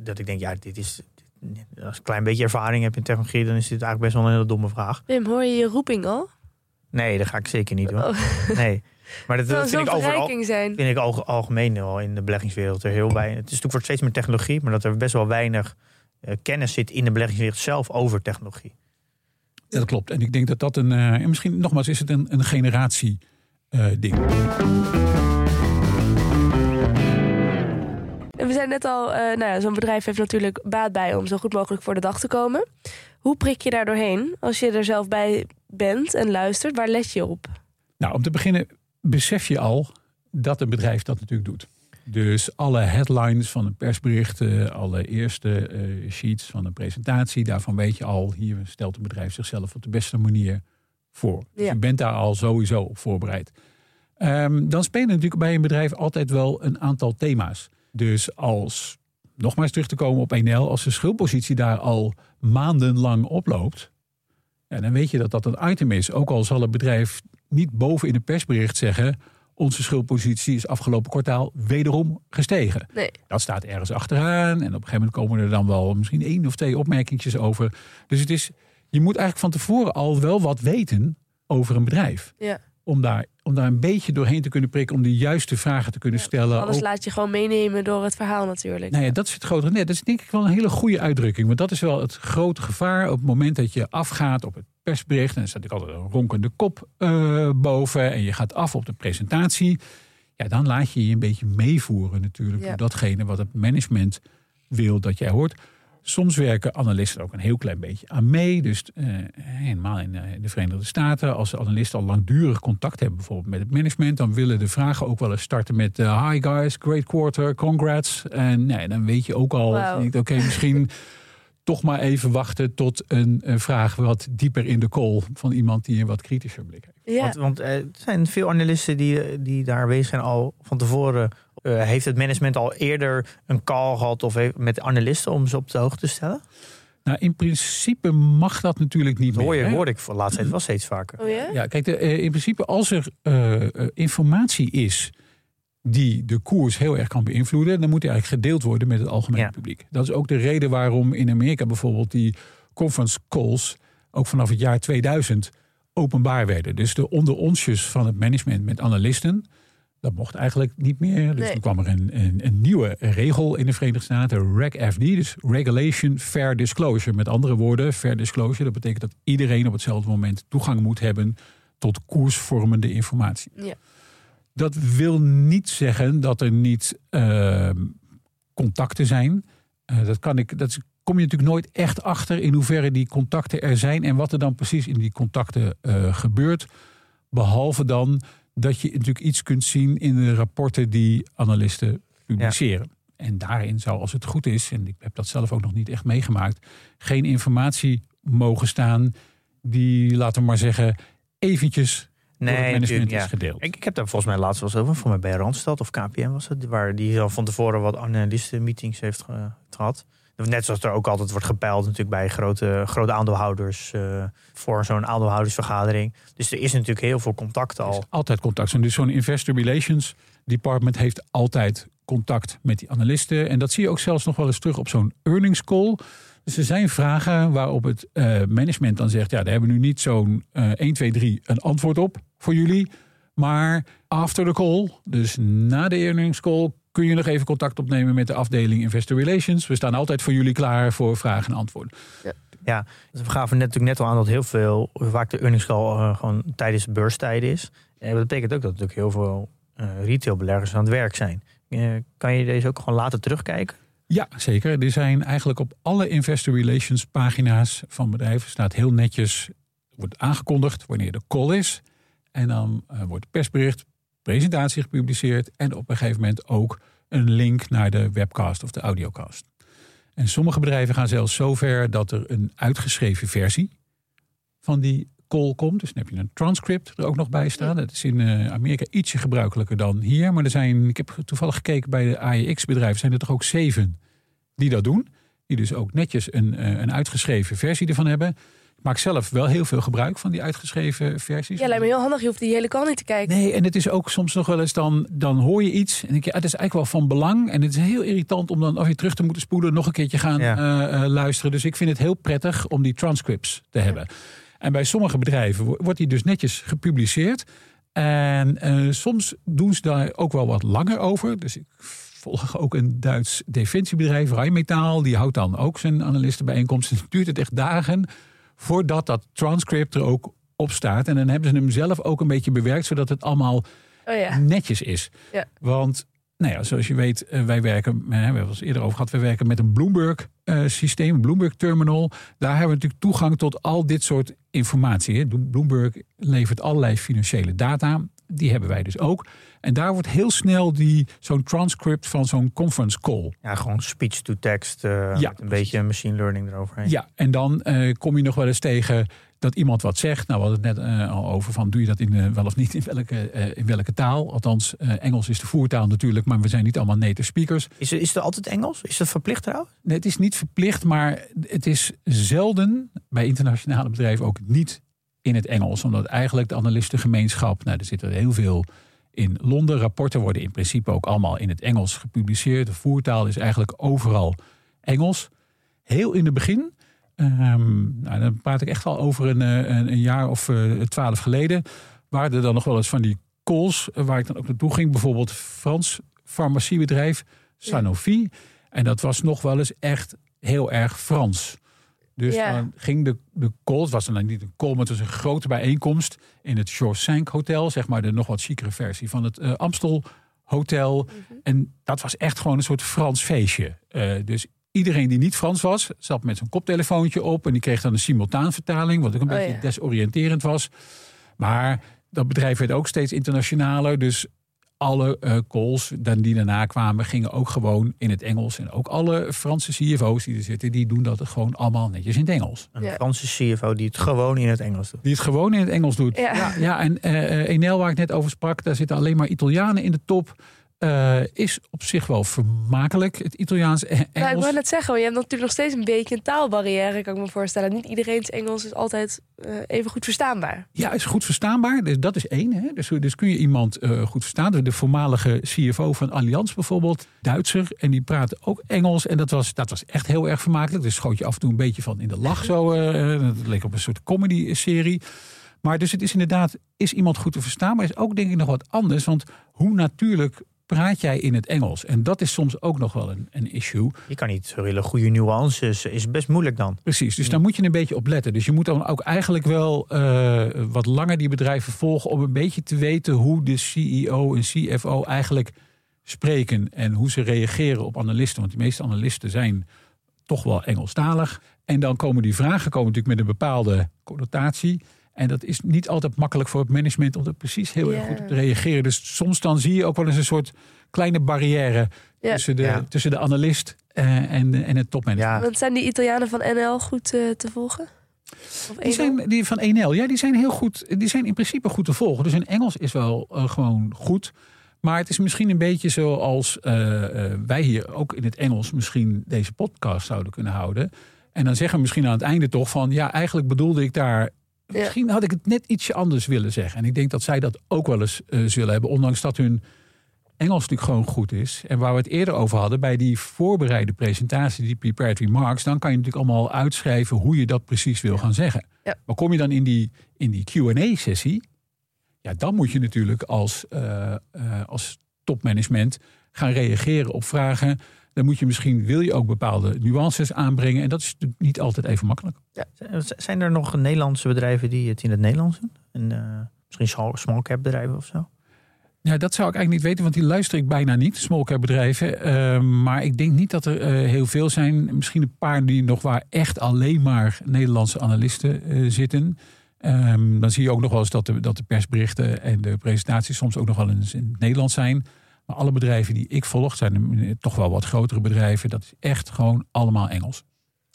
dat ik denk, ja, dit is. Als ik een klein beetje ervaring heb in technologie, dan is dit eigenlijk best wel een hele domme vraag. Wim, hoor je je roeping al? Nee, dat ga ik zeker niet doen. Oh. *laughs* Nee. Maar dat, dat vind ik overal, zijn. vind ik algemeen al in de beleggingswereld er heel weinig. Het is natuurlijk steeds meer technologie, maar dat er best wel weinig uh, kennis zit in de beleggingswereld zelf over technologie. Ja, dat klopt. En ik denk dat dat een. Uh, misschien nogmaals is het een, een generatie uh, ding. We zijn net al, uh, nou ja, zo'n bedrijf heeft natuurlijk baat bij om zo goed mogelijk voor de dag te komen. Hoe prik je daar doorheen als je er zelf bij bent en luistert? Waar let je op? Nou, om te beginnen besef je al dat een bedrijf dat natuurlijk doet. Dus alle headlines van een persbericht, alle eerste uh, sheets van een presentatie, daarvan weet je al, hier stelt een bedrijf zichzelf op de beste manier voor. Dus je bent daar al sowieso op voorbereid. Um, dan spelen natuurlijk bij een bedrijf altijd wel een aantal thema's. Dus als, nogmaals terug te komen op NL, als de schuldpositie daar al maandenlang oploopt, ja, dan weet je dat dat een item is. Ook al zal het bedrijf niet boven in een persbericht zeggen, onze schuldpositie is afgelopen kwartaal wederom gestegen. Nee. Dat staat ergens achteraan en op een gegeven moment komen er dan wel misschien één of twee opmerkingjes over. Dus het is, je moet eigenlijk van tevoren al wel wat weten over een bedrijf. Ja om daar, om daar een beetje doorheen te kunnen prikken, om de juiste vragen te kunnen stellen. Alles laat je gewoon meenemen door het verhaal natuurlijk. Nou ja, dat is het grote net. Dat is denk ik wel een hele goede uitdrukking. Want dat is wel het grote gevaar op het moment dat je afgaat op het persbericht. En dan staat ik altijd een ronkende kop uh, boven. En je gaat af op de presentatie. Ja, dan laat je je een beetje meevoeren natuurlijk. Door datgene wat het management wil dat jij hoort. Soms werken analisten ook een heel klein beetje aan mee. Dus uh, helemaal in, in, de Verenigde Staten, als analisten al langdurig contact hebben, bijvoorbeeld met het management, dan willen de vragen ook wel eens starten met: uh, Hi guys, great quarter, congrats. En nee, dan weet je ook al, wow. oké, misschien *laughs* toch maar even wachten tot een, een, vraag wat dieper in de call van iemand die een wat kritischer blik heeft. Ja. Want, want uh, er zijn veel analisten die, die daar aanwezig zijn al van tevoren. Uh, heeft het management al eerder een call gehad of met analisten om ze op de hoogte te stellen? Nou, in principe mag dat natuurlijk niet hoor je, meer. Hoorde ik voor laatst het was steeds vaker. Oh ja? ja, kijk, de, uh, in principe als er uh, informatie is die de koers heel erg kan beïnvloeden, dan moet die eigenlijk gedeeld worden met het algemene Ja. publiek. Dat is ook de reden waarom in Amerika bijvoorbeeld die conference calls ook vanaf het jaar 2000 openbaar werden. Dus de onder onsjes van het management met analisten, dat mocht eigenlijk niet meer. Dus Nee. toen kwam er een, een, een nieuwe regel in de Verenigde Staten, Reg FD, dus Regulation Fair Disclosure. Met andere woorden, Fair Disclosure, dat betekent dat iedereen op hetzelfde moment toegang moet hebben tot koersvormende informatie. Ja. Dat wil niet zeggen dat er niet uh, contacten zijn. Uh, dat, kan ik, dat kom je natuurlijk nooit echt achter in hoeverre die contacten er zijn en wat er dan precies in die contacten uh, gebeurt. Behalve dan dat je natuurlijk iets kunt zien in de rapporten die analisten publiceren. Ja. En daarin zou, als het goed is, en ik heb dat zelf ook nog niet echt meegemaakt, geen informatie mogen staan die, laten we maar zeggen, eventjes Nee, het management ja. is gedeeld. Ik, ik heb daar volgens mij laatst wel eens over, voor mij bij Randstad of KPN was het, waar die al van tevoren wat analistenmeetings heeft ge, gehad. Net zoals er ook altijd wordt gepeild natuurlijk bij grote, grote aandeelhouders uh, voor zo'n aandeelhoudersvergadering. Dus er is natuurlijk heel veel contact al. Altijd contact. Dus zo'n investor relations department heeft altijd contact met die analisten. En dat zie je ook zelfs nog wel eens terug op zo'n earnings call. Dus er zijn vragen waarop het uh, management dan zegt: ja, daar hebben we nu niet zo'n uh, 1, 2, 3 een antwoord op voor jullie. Maar after the call, dus na de earnings call, kun je nog even contact opnemen met de afdeling Investor Relations. We staan altijd voor jullie klaar voor vragen en antwoorden. Ja. Ja, we gaven net, natuurlijk net al aan dat heel veel, vaak de earnings call uh, gewoon tijdens de beurstijden is. En dat betekent ook dat natuurlijk heel veel uh, retailbeleggers aan het werk zijn. Uh, kan je deze ook gewoon later terugkijken? Ja, zeker. Er zijn eigenlijk op alle investor relations pagina's van bedrijven staat heel netjes, wordt aangekondigd wanneer de call is. En dan uh, wordt persbericht, presentatie gepubliceerd en op een gegeven moment ook een link naar de webcast of de audiocast. En sommige bedrijven gaan zelfs zover dat er een uitgeschreven versie van die call komt. Dus dan heb je een transcript er ook nog bij staan. Dat is in uh, Amerika ietsje gebruikelijker dan hier. Maar er zijn, ik heb toevallig gekeken bij de AEX-bedrijven, zijn er toch ook zeven die dat doen. Die dus ook netjes een, uh, een uitgeschreven versie ervan hebben. Maak zelf wel heel veel gebruik van die uitgeschreven versies. Ja, lijkt me heel handig. Je hoeft die hele kant niet te kijken. Nee, en het is ook soms nog wel eens dan, dan hoor je iets. En denk je, ah, het is eigenlijk wel van belang. En het is heel irritant om dan, als je terug te moeten spoelen, nog een keertje gaan ja. uh, uh, luisteren. Dus ik vind het heel prettig om die transcripts te ja. hebben. En bij sommige bedrijven wordt die dus netjes gepubliceerd. En uh, soms doen ze daar ook wel wat langer over. Dus ik volg ook een Duits defensiebedrijf, Rijmetaal. Die houdt dan ook zijn analistenbijeenkomst. En het duurt het echt dagen voordat dat transcript er ook op staat. En dan hebben ze hem zelf ook een beetje bewerkt, zodat het allemaal oh ja. netjes is. Ja. Want, nou ja, zoals je weet, wij werken, we hebben het eerder over gehad, wij werken met een Bloomberg uh, systeem, Bloomberg terminal. Daar hebben we natuurlijk toegang tot al dit soort informatie. Hè. Bloomberg levert allerlei financiële data. Die hebben wij dus ook. En daar wordt heel snel die, zo'n transcript van zo'n conference call. Ja, gewoon speech to text. Uh, ja, met een beetje machine learning eroverheen. Ja, en dan uh, kom je nog wel eens tegen dat iemand wat zegt. Nou, we hadden het net uh, al over van doe je dat in, uh, wel of niet in welke, uh, in welke taal. Althans, Engels is de voertaal natuurlijk, maar we zijn niet allemaal native speakers. Is, is het altijd Engels? Is dat verplicht trouwens? Nee, het is niet verplicht, maar het is zelden bij internationale bedrijven ook niet in het Engels. Omdat eigenlijk de analistengemeenschap, nou, er zitten heel veel in Londen. Rapporten worden in principe ook allemaal in het Engels gepubliceerd. De voertaal is eigenlijk overal Engels. Heel in het begin Um, nou, dan praat ik echt al over een, een, een jaar of twaalf uh, geleden. Waren er dan nog wel eens van die calls waar ik dan ook naartoe ging. Bijvoorbeeld Frans farmaciebedrijf Sanofi. Ja. En dat was nog wel eens echt heel erg Frans. Dus ja. dan ging de, de call, het was dan niet een call, maar het was een grote bijeenkomst in het Shore Sank Hotel. Zeg maar de nog wat chicere versie van het uh, Amstel Hotel. Mm -hmm. En dat was echt gewoon een soort Frans feestje. Uh, dus iedereen die niet Frans was, zat met zijn koptelefoontje op. En die kreeg dan een simultaanvertaling, wat ook een Oh, beetje ja. desoriënterend was. Maar dat bedrijf werd ook steeds internationaler. Dus alle eh, calls dan die daarna kwamen, gingen ook gewoon in het Engels. En ook alle Franse CFO's die er zitten, die doen dat gewoon allemaal netjes in het Engels. Een Ja. Franse CFO die het gewoon in het Engels doet. Die het gewoon in het Engels doet. Ja. Ja, ja en eh eh, Enel, waar ik net over sprak, daar zitten alleen maar Italianen in de top. Eh, is op zich wel vermakelijk, het Italiaans en Nou, ik Engels. wou net zeggen, maar je hebt natuurlijk nog steeds een beetje een taalbarrière, kan ik me voorstellen. Niet iedereen's Engels is altijd eh, even goed verstaanbaar. Ja, is goed verstaanbaar. Dus dat is één. Hè? Dus, dus kun je iemand eh, goed verstaan. De voormalige CFO van Allianz bijvoorbeeld, Duitser. En die praatte ook Engels. En dat was, dat was echt heel erg vermakelijk. Dus schoot je af en toe een beetje van in de lach. Zo, dat leek op een soort comedy-serie. Maar dus het is inderdaad, is iemand goed te verstaan. Maar is ook denk ik nog wat anders. Want hoe natuurlijk praat jij in het Engels? En dat is soms ook nog wel een, een issue. Je kan niet hele goede nuances. Is best moeilijk dan. Precies, dus daar moet je een beetje op letten. Dus je moet dan ook eigenlijk wel eh, wat langer die bedrijven volgen om een beetje te weten hoe de CEO en CFO eigenlijk spreken en hoe ze reageren op analisten. Want de meeste analisten zijn toch wel Engelstalig. En dan komen die vragen komen natuurlijk met een bepaalde connotatie. En dat is niet altijd makkelijk voor het management om er precies heel erg goed op te reageren. Dus soms dan zie je ook wel eens een soort kleine barrière tussen, de, Ja. tussen de analist eh, en, de- en het topmanagement. Ja, Want zijn die Italianen van NL goed eh, te volgen? Of Die zijn die van 1L, ja, die zijn heel goed. Die zijn in principe goed te volgen. Dus hun Engels is wel eh, gewoon goed. Maar het is misschien een beetje zoals eh, eh, wij hier ook in het Engels misschien deze podcast zouden kunnen houden. En dan zeggen we misschien aan het einde toch van ja, eigenlijk bedoelde ik daar. Misschien had ik het net ietsje anders willen zeggen. En ik denk dat zij dat ook wel eens eh, zullen hebben. Ondanks dat hun Engels natuurlijk gewoon goed is. En waar we het eerder over hadden, bij die voorbereide presentatie, die prepared remarks, dan kan je natuurlijk allemaal uitschrijven hoe je dat precies wil gaan zeggen. Ja. Maar kom je dan in die, in die QA-sessie, ja, dan moet je natuurlijk als, eh, eh, als topmanagement gaan reageren op vragen. Dan moet je misschien, wil je ook bepaalde nuances aanbrengen. En dat is natuurlijk niet altijd even makkelijk. zijn er nog Nederlandse bedrijven die het in het Nederlands doen? En, eh, misschien small, cap bedrijven of zo? Ja, dat zou ik eigenlijk niet weten, want die luister ik bijna niet, small cap bedrijven. Eh, maar ik denk niet dat er eh, heel veel zijn. Misschien een paar die nog waar echt alleen maar Nederlandse analisten eh, zitten. Ehm, dan zie je ook nog wel eens dat de, dat de persberichten en de presentaties soms ook nog wel eens in het Nederlands zijn. Alle bedrijven die ik volg zijn toch wel wat grotere bedrijven. Dat is echt gewoon allemaal Engels.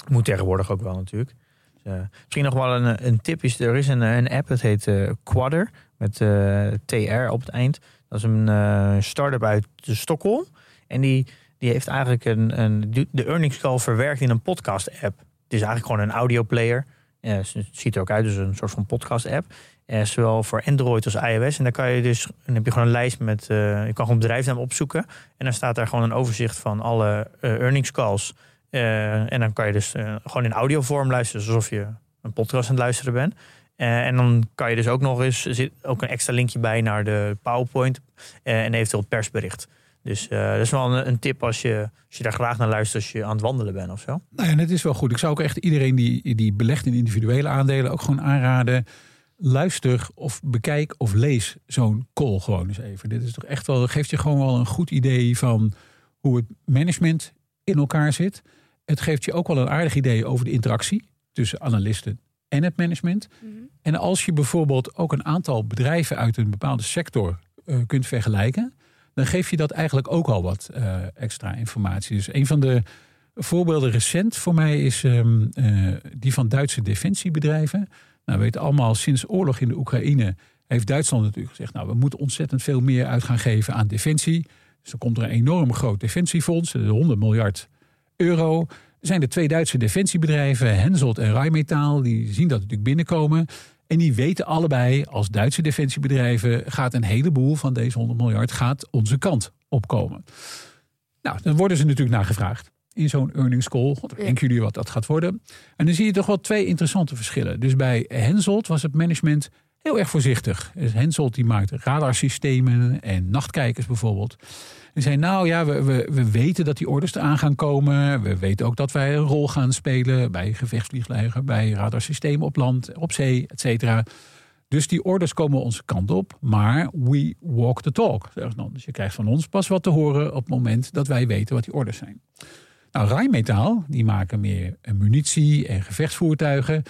Moet tegenwoordig ook wel natuurlijk. Dus, eh, misschien nog wel een, een tip is, er is een, een app, dat heet eh Quadder, met eh, TR op het eind. Dat is een start-up uit Stockholm. En die, die heeft eigenlijk een, een, de earnings call verwerkt in een podcast app. Het is eigenlijk gewoon een audio player. Het ziet er ook uit, dus een soort van podcast app. Eh, zowel voor Android als iOS. En dan kan je dus, dan heb je gewoon een lijst met, eh, je kan gewoon bedrijfsnaam opzoeken. En dan staat daar gewoon een overzicht van alle eh, earnings calls. En dan kan je dus gewoon in audiovorm luisteren, alsof je een podcast aan het luisteren bent. En dan kan je dus ook nog eens, er zit ook een extra linkje bij naar de PowerPoint en eventueel het persbericht. Dus dat is wel een, een tip als je, als je daar graag naar luistert als je aan het wandelen bent of zo. Nou ja, dat is wel goed. Ik zou ook echt iedereen die, die belegt in individuele aandelen ook gewoon aanraden. Luister of bekijk of lees zo'n call gewoon eens even. Dit is toch echt wel, geeft je gewoon wel een goed idee van hoe het management in elkaar zit. Het geeft je ook wel een aardig idee over de interactie tussen analisten en het management. Mhm. En als je bijvoorbeeld ook een aantal bedrijven uit een bepaalde sector eh, kunt vergelijken, dan geef je dat eigenlijk ook al wat eh, extra informatie. Dus een van de voorbeelden recent voor mij is ehm, eh, die van Duitse defensiebedrijven. Nou, we weten allemaal, sinds oorlog in de Oekraïne heeft Duitsland natuurlijk gezegd, nou, we moeten ontzettend veel meer uit gaan geven aan defensie. Dus dan komt er een enorm groot defensiefonds, de 100 miljard euro. Er zijn de twee Duitse defensiebedrijven, Hensoldt en Rheinmetall, die zien dat natuurlijk binnenkomen. En die weten allebei, als Duitse defensiebedrijven gaat een heleboel van deze 100 miljard gaat onze kant opkomen. Nou, dan worden ze natuurlijk naar gevraagd in zo'n earnings call. Ja. denken jullie wat dat gaat worden? En dan zie je toch wel twee interessante verschillen. Dus bij Hensoldt was het management heel erg voorzichtig. Dus Hensoldt die maakt radarsystemen en nachtkijkers bijvoorbeeld. En zei, nou ja, we, we, we weten dat die orders eraan gaan komen. We weten ook dat wij een rol gaan spelen bij gevechtsvliegtuigen, bij radarsystemen op land, op zee, et cetera. Dus die orders komen onze kant op, maar we walk the talk. Dus je krijgt van ons pas wat te horen op het moment dat wij weten wat die orders zijn. Nou, Rijnmetaal, die maken meer munitie en gevechtsvoertuigen.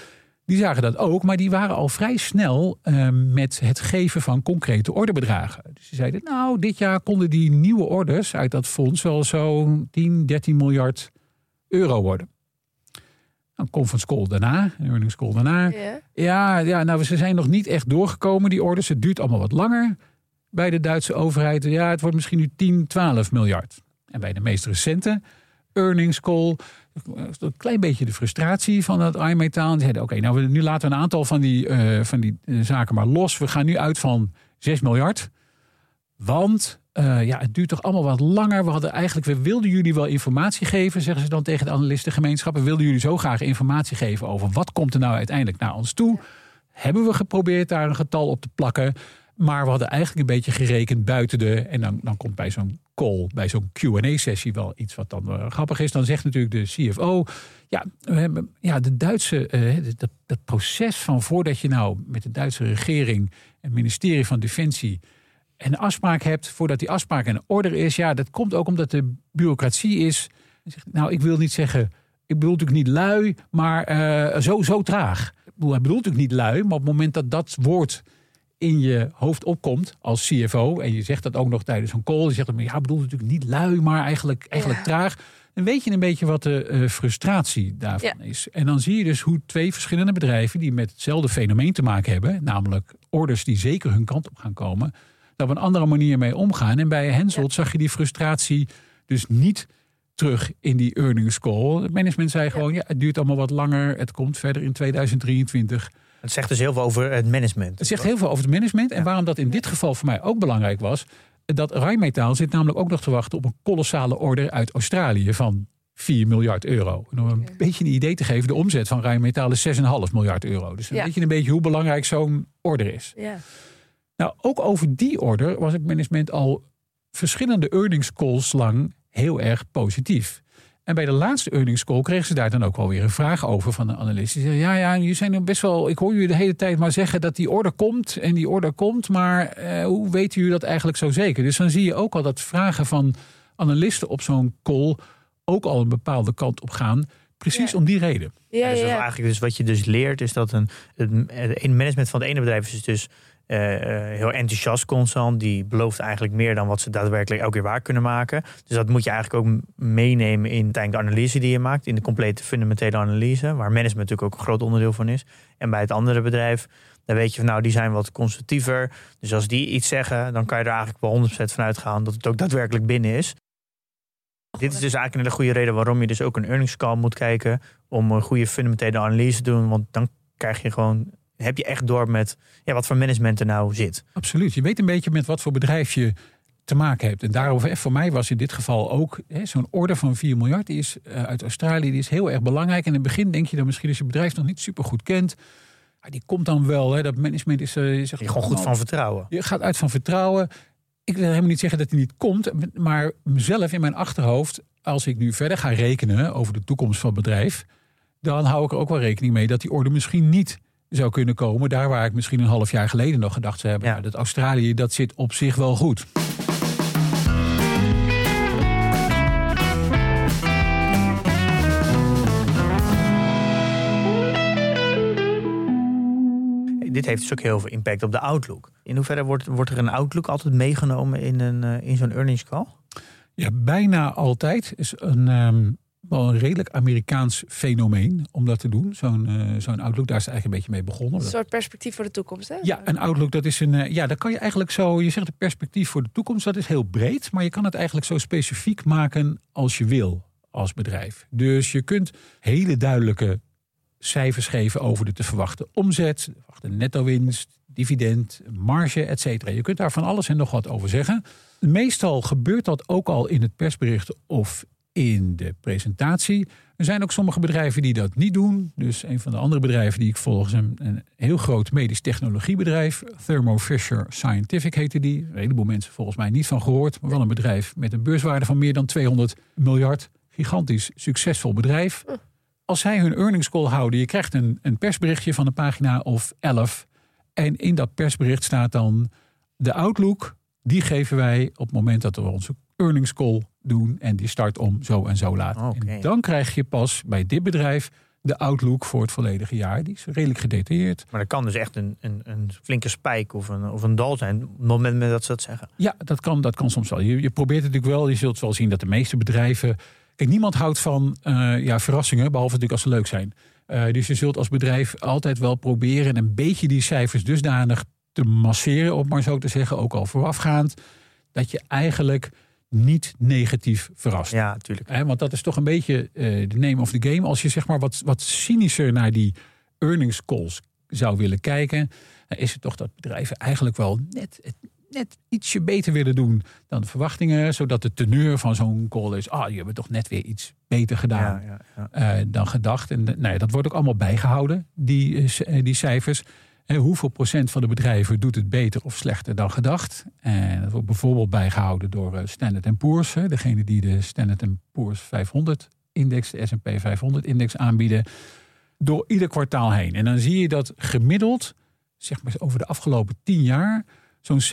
Die zagen dat ook, maar die waren al vrij snel uh, met het geven van concrete orderbedragen. Dus die zeiden, nou, dit jaar konden die nieuwe orders uit dat fonds wel zo'n 10, 13 miljard euro worden. Een conference call daarna, earnings call daarna. Ja. Ja, ja, nou, ze zijn nog niet echt doorgekomen, die orders. Het duurt allemaal wat langer bij de Duitse overheid. Ja, het wordt misschien nu 10, 12 miljard. En bij de meest recente earnings call, een klein beetje de frustratie van het iMetaal. Die zeiden, oké, nou, nu laten we een aantal van die, uh, van die uh, zaken maar los. We gaan nu uit van 6 miljard. Want uh, ja, het duurt toch allemaal wat langer. We hadden eigenlijk, we wilden jullie wel informatie geven, zeggen ze dan tegen de analistengemeenschap. We wilden jullie zo graag informatie geven over wat komt er nou uiteindelijk naar ons toe. Hebben we geprobeerd daar een getal op te plakken. Maar we hadden eigenlijk een beetje gerekend buiten de. En dan, dan komt bij zo'n call, bij zo'n QA-sessie wel iets wat dan uh, grappig is. Dan zegt natuurlijk de CFO. Ja, we hebben, ja de Duitse. Uh, dat, proces van voordat je nou met de Duitse regering en ministerie van Defensie een afspraak hebt, voordat die afspraak in orde is, ja, dat komt ook omdat de bureaucratie is. Nou, ik wil niet zeggen, ik bedoel natuurlijk niet lui, maar uh, zo, zo traag. Ik bedoel, natuurlijk niet lui, maar op het moment dat dat woord in je hoofd opkomt als CFO, en je zegt dat ook nog tijdens een call, je zegt dan, ja, bedoel natuurlijk niet lui, maar eigenlijk, eigenlijk ja. traag. Dan weet je een beetje wat de uh, frustratie daarvan ja. is. En dan zie je dus hoe twee verschillende bedrijven die met hetzelfde fenomeen te maken hebben, namelijk orders die zeker hun kant op gaan komen, daar op een andere manier mee omgaan. En bij Henselt ja. zag je die frustratie dus niet terug in die earnings call. Het management zei gewoon, ja. het duurt allemaal wat langer. Het komt verder in 2023. Het zegt dus heel veel over het management. Het zegt heel veel over het management. En waarom dat in dit geval voor mij ook belangrijk was... dat Rijnmetaal zit namelijk ook nog te wachten op een kolossale order uit Australië van 4 miljard euro. En om een ja. beetje een idee te geven, de omzet van Rijnmetaal is 6,5 miljard euro. Dus ja. weet je een beetje hoe belangrijk zo'n order is. Ja. Nou, ook over die order was het management al verschillende earnings calls lang heel erg positief. En bij de laatste earnings call kregen ze daar dan ook wel weer een vraag over van de analist. Die zei, ja, ja, jullie zijn best wel, ik hoor jullie de hele tijd maar zeggen dat die order komt en die order komt, maar eh, hoe weten jullie dat eigenlijk zo zeker? Dus dan zie je ook al dat vragen van analisten op zo'n call ook al een bepaalde kant op gaan. Precies Ja. om die reden. Ja, Ja, dus eigenlijk dus wat je dus leert is dat een, het, het management van het ene bedrijf is dus eh, eh, heel enthousiast constant. Die belooft eigenlijk meer dan wat ze daadwerkelijk elke keer waar kunnen maken. Dus dat moet je eigenlijk ook meenemen in de analyse die je maakt. In de complete fundamentele analyse. Waar management natuurlijk ook een groot onderdeel van is. En bij het andere bedrijf, dan weet je van nou die zijn wat conservatiever. Dus als die iets zeggen, dan kan je er eigenlijk wel 100% van uitgaan dat het ook daadwerkelijk binnen is. Dit is dus eigenlijk een hele goede reden waarom je dus ook een earnings call moet kijken. Om een goede fundamentele analyse te doen. Want dan krijg je gewoon, heb je echt door met ja, wat voor management er nou zit. Absoluut. Je weet een beetje met wat voor bedrijf je te maken hebt. En daarover, voor mij was in dit geval ook zo'n order van 4 miljard. Die is eh, uit Australië, die is heel erg belangrijk. En in het begin denk je dan misschien als je bedrijf nog niet super goed kent. Die komt dan wel. Hè, dat management is, zegt, Je gewoon goed van vertrouwen. Je gaat uit van vertrouwen. Ik wil helemaal niet zeggen dat hij niet komt. Maar mezelf in mijn achterhoofd, als ik nu verder ga rekenen over de toekomst van het bedrijf. Dan hou ik er ook wel rekening mee dat die orde misschien niet zou kunnen komen. Daar waar ik misschien een half jaar geleden nog gedacht zou hebben. Ja. Dat Australië, dat zit op zich wel goed. Dit heeft dus ook heel veel impact op de outlook. In hoeverre wordt, wordt er een outlook altijd meegenomen in, een, eh, in zo'n earnings call? Ja, bijna altijd is een, ehm, wel een redelijk Amerikaans fenomeen om dat te doen. Zo'n eh, zo'n outlook, daar is het eigenlijk een beetje mee begonnen. Een soort perspectief voor de toekomst, hè? Ja, een outlook, dat is een. eh, Ja, dat kan je eigenlijk zo. Je zegt een perspectief voor de toekomst, dat is heel breed. Maar je kan het eigenlijk zo specifiek maken als je wil als bedrijf. Dus je kunt hele duidelijke cijfers geven over de te verwachten omzet, de verwachte netto-winst, dividend, marge, et cetera. Je kunt daar van alles en nog wat over zeggen. Meestal gebeurt dat ook al in het persbericht of in de presentatie. Er zijn ook sommige bedrijven die dat niet doen. Dus een van de andere bedrijven die ik volg is een, heel groot medisch technologiebedrijf. Thermo Fisher Scientific heette die. Een heleboel mensen volgens mij niet van gehoord. Maar wel een bedrijf met een beurswaarde van meer dan 200 miljard. Gigantisch succesvol bedrijf. Als zij hun earnings call houden, je krijgt een, een persberichtje van een pagina of 11. En in dat persbericht staat dan de outlook. Die geven wij op het moment dat we onze earnings call doen en die start om zo en zo laat. En dan krijg je pas bij dit bedrijf de outlook voor het volledige jaar. Die is redelijk gedetailleerd. Maar dat kan dus echt een, een, een flinke spijk of een, of een dal zijn. Op het moment dat ze dat zeggen. Ja, dat kan, dat kan soms wel. Je, je probeert het natuurlijk wel. Je zult wel zien dat de meeste bedrijven. Kijk, niemand houdt van eh, ja, verrassingen, behalve natuurlijk als ze leuk zijn. Eh, dus je zult als bedrijf altijd wel proberen een beetje die cijfers dusdanig te masseren, om maar zo te zeggen, ook al voorafgaand, dat je eigenlijk niet negatief verrast. Ja, natuurlijk. Want dat is toch een beetje eh, de name of the game. Als je zeg maar wat, wat cynischer naar die earnings calls zou willen kijken, dan is het toch dat bedrijven eigenlijk wel net, net ietsje beter willen doen dan de verwachtingen. Zodat de teneur van zo'n call is, ah, je hebt toch net weer iets beter gedaan Ja, ja, ja. eh, dan gedacht. En nou dat wordt ook allemaal bijgehouden, die, eh, die cijfers. Hoeveel procent van de bedrijven doet het beter of slechter dan gedacht? En dat wordt bijvoorbeeld bijgehouden door eh, Standard Poor's. Degene die de Standard Poor's 500-index, de S&P 500-index aanbieden. Door ieder kwartaal heen. En dan zie je dat gemiddeld, zeg maar over de afgelopen 10 jaar... zo'n 70%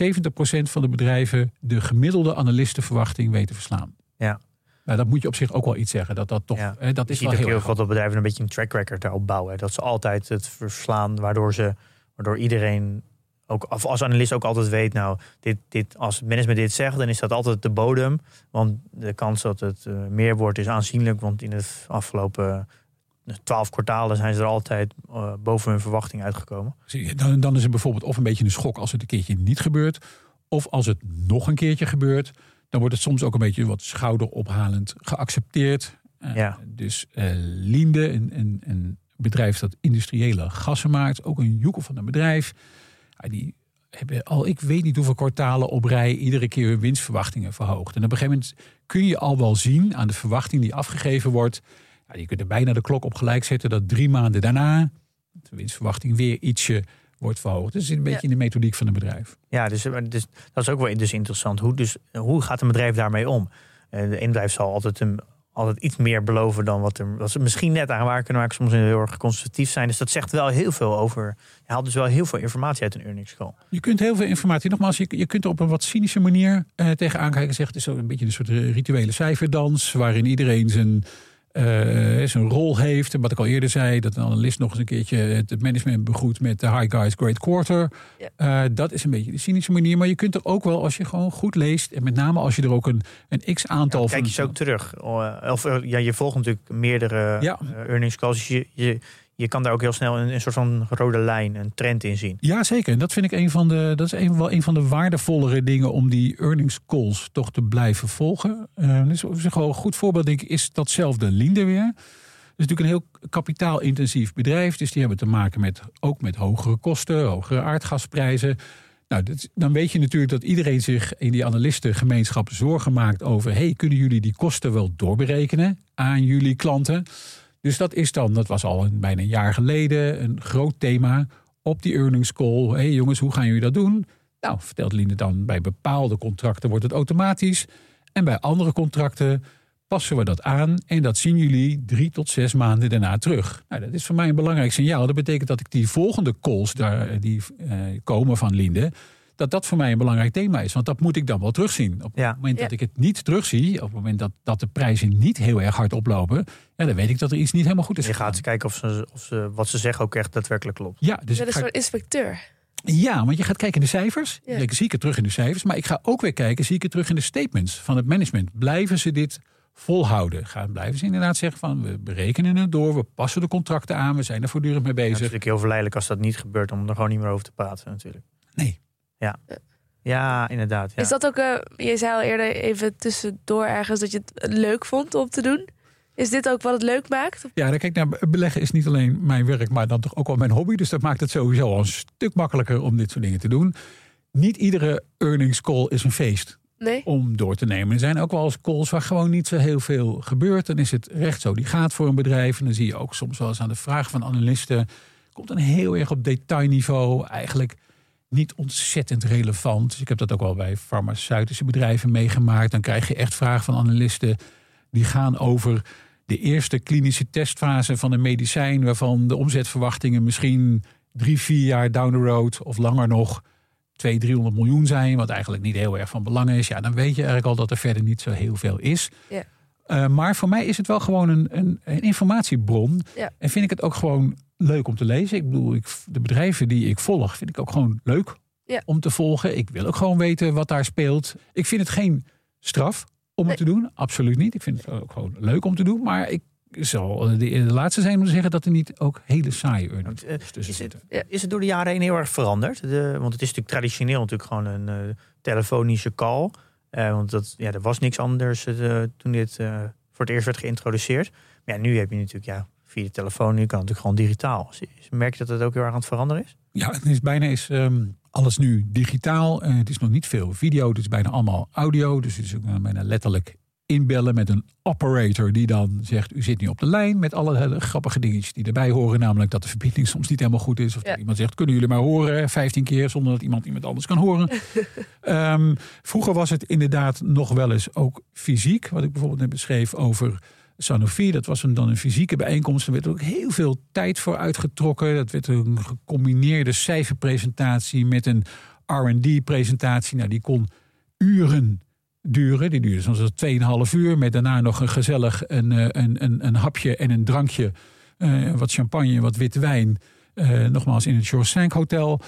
van de bedrijven de gemiddelde analistenverwachting weten verslaan. Ja. Nou, dat moet je op zich ook wel iets zeggen. Dat, dat, toch, Ja. hè, dat Je is ziet wel heel heel veel dat bedrijven een beetje een track record daarop bouwen. Dat ze altijd het verslaan, waardoor, ze, waardoor iedereen, ook, of als analist ook altijd weet... nou, dit, dit, als het management dit zegt, dan is dat altijd de bodem. Want de kans dat het eh, meer wordt is aanzienlijk. Want in het afgelopen twaalf kwartalen zijn ze er altijd eh, boven hun verwachting uitgekomen. Dan, dan is het bijvoorbeeld of een beetje een schok als het een keertje niet gebeurt. Of als het nog een keertje gebeurt. Dan wordt het soms ook een beetje wat schouderophalend geaccepteerd. Eh, Ja. Dus eh Linde, een, een, een bedrijf dat industriële gassen maakt. Ook een joekel van een bedrijf. Ja, die hebben al, ik weet niet hoeveel kwartalen op rij... iedere keer hun winstverwachtingen verhoogd. En op een gegeven moment kun je al wel zien aan de verwachting die afgegeven wordt... Ja, je kunt er bijna de klok op gelijk zetten dat drie maanden daarna de winstverwachting weer ietsje wordt verhoogd. Dus een beetje Ja. in de methodiek van een bedrijf. Ja, dus, dus dat is ook wel dus interessant. Hoe, dus, hoe gaat een bedrijf daarmee om? Eh, de ene bedrijf zal altijd, een, altijd iets meer beloven dan wat, er, wat ze misschien net aan waar kunnen maken. Soms heel erg conservatief zijn. Dus dat zegt wel heel veel over. Je haalt dus wel heel veel informatie uit een earnings call. Je kunt heel veel informatie, nogmaals, je, je kunt er op een wat cynische manier eh, tegenaan kijken. Het is zo een beetje een soort rituele cijferdans, waarin iedereen zijn, zijn rol heeft. En wat ik al eerder zei, dat een analist nog eens een keertje het management begroet met de high guys great quarter. Ja. Eh, dat is een beetje de cynische manier. Maar je kunt er ook wel, als je gewoon goed leest, en met name als je er ook een, een x aantal Ja, van... kijk je ze ook terug. Eh, Of eh, ja, je volgt natuurlijk meerdere Ja. eh, earnings calls. Dus je, je, je kan daar ook heel snel een, een soort van rode lijn, een trend in zien. Ja, zeker. En dat vind ik een van de, dat is een, wel een van de waardevollere dingen om die earnings calls toch te blijven volgen. Eh dus een goed voorbeeld, denk ik, is datzelfde Linde weer. Het is natuurlijk een heel kapitaalintensief bedrijf. Dus die hebben te maken met, ook met hogere kosten, hogere aardgasprijzen. Nou, dat, dan weet je natuurlijk dat iedereen zich in die analistengemeenschap zorgen maakt over... hey, kunnen jullie die kosten wel doorberekenen aan jullie klanten? Dus dat is dan, dat was al een, bijna een jaar geleden, een groot thema op die earnings call. Hé hey jongens, hoe gaan jullie dat doen? Nou, vertelt Linde dan, bij bepaalde contracten wordt het automatisch. En bij andere contracten passen we dat aan. En dat zien jullie drie tot zes maanden daarna terug. Nou, dat is voor mij een belangrijk signaal. Dat betekent dat ik die volgende calls daar, die eh, komen van Linde... dat dat voor mij een belangrijk thema is. Want dat moet ik dan wel terugzien. Op Ja. het moment Ja. dat ik het niet terugzie... op het moment dat, dat de prijzen niet heel erg hard oplopen... Ja, dan weet ik dat er iets niet helemaal goed is Je gaat kijken of, ze, of ze, wat ze zeggen ook echt daadwerkelijk klopt. Ja, dus dat is ga- een soort inspecteur. ja, want je gaat kijken in de cijfers. Ja. Ik zie ik het terug in de cijfers. Maar ik ga ook weer kijken, zie ik het terug in de statements van het management. Blijven ze dit volhouden? Gaan, blijven ze inderdaad zeggen van we berekenen het door, we passen de contracten aan, we zijn er voortdurend mee Ja, het is bezig. natuurlijk heel verleidelijk als dat niet gebeurt om er gewoon niet meer over te praten natuurlijk. Nee. Ja, inderdaad. Ja. Is dat ook, eh, je zei al eerder even tussendoor ergens dat je het leuk vond om te doen. Is dit ook wat het leuk maakt? Ja, dan kijk naar beleggen is niet alleen mijn werk, maar dan toch ook wel mijn hobby. Dus dat maakt het sowieso al een stuk makkelijker om dit soort dingen te doen. Niet iedere earnings call is een feest. Nee? om door te nemen. Er zijn ook wel eens calls waar gewoon niet zo heel veel gebeurt. Dan is het recht zo. Die gaat voor een bedrijf. En dan zie je ook soms wel eens aan de vraag van analisten. Komt dan heel erg op detailniveau. Eigenlijk niet ontzettend relevant. Ik heb dat ook wel bij farmaceutische bedrijven meegemaakt. Dan krijg je echt vragen van analisten. Die gaan over de eerste klinische testfase van een medicijn. Waarvan de omzetverwachtingen misschien drie, vier jaar down the road of langer nog 200, 300 miljoen zijn, wat eigenlijk niet heel erg van belang is, ja, dan weet je eigenlijk al dat er verder niet zo heel veel is. Eh, maar voor mij is het wel gewoon een, een, een informatiebron. Ja. En vind ik het ook gewoon leuk om te lezen. Ik bedoel, ik, de bedrijven die ik volg, vind ik ook gewoon leuk Ja. om te volgen. Ik wil ook gewoon weten wat daar speelt. Ik vind het geen straf om het te doen. Absoluut niet. Ik vind het ook gewoon leuk om te doen. Maar ik zal de, de laatste zijn om te zeggen dat er niet ook hele saaie earnings Eh, tussen Is het, zitten. Is het door de jaren heen heel erg veranderd? De, want het is natuurlijk traditioneel natuurlijk gewoon een eh, telefonische call. Eh, want dat, ja, er was niks anders eh, toen dit eh, voor het eerst werd geïntroduceerd. Maar ja, nu heb je natuurlijk ja, via de telefoon, nu kan het natuurlijk gewoon digitaal. Merk je dat het ook heel erg aan het veranderen is? Ja, het is bijna is, ehm, alles nu digitaal. Het is nog niet veel video. Het is bijna allemaal audio. Dus het is ook bijna letterlijk inbellen met een operator die dan zegt: U zit nu op de lijn. Met alle hele grappige dingetjes die erbij horen. Namelijk dat de verbinding soms niet helemaal goed is. Of Ja. dat iemand zegt: Kunnen jullie maar horen? 15 keer zonder dat iemand iemand anders kan horen. *laughs* Ehm, vroeger was het inderdaad nog wel eens ook fysiek. Wat ik bijvoorbeeld net beschreef over Sanofi. Dat was een, dan een fysieke bijeenkomst. Er werd ook heel veel tijd voor uitgetrokken. Dat werd een gecombineerde cijferpresentatie met een R&D-presentatie. Nou, die kon uren duren. Die duurde soms 2,5 uur. Met daarna nog een gezellig een, eh, een, een, een hapje en een drankje. eh, wat champagne, wat witte wijn. Eh, nogmaals in het George Sank Hotel.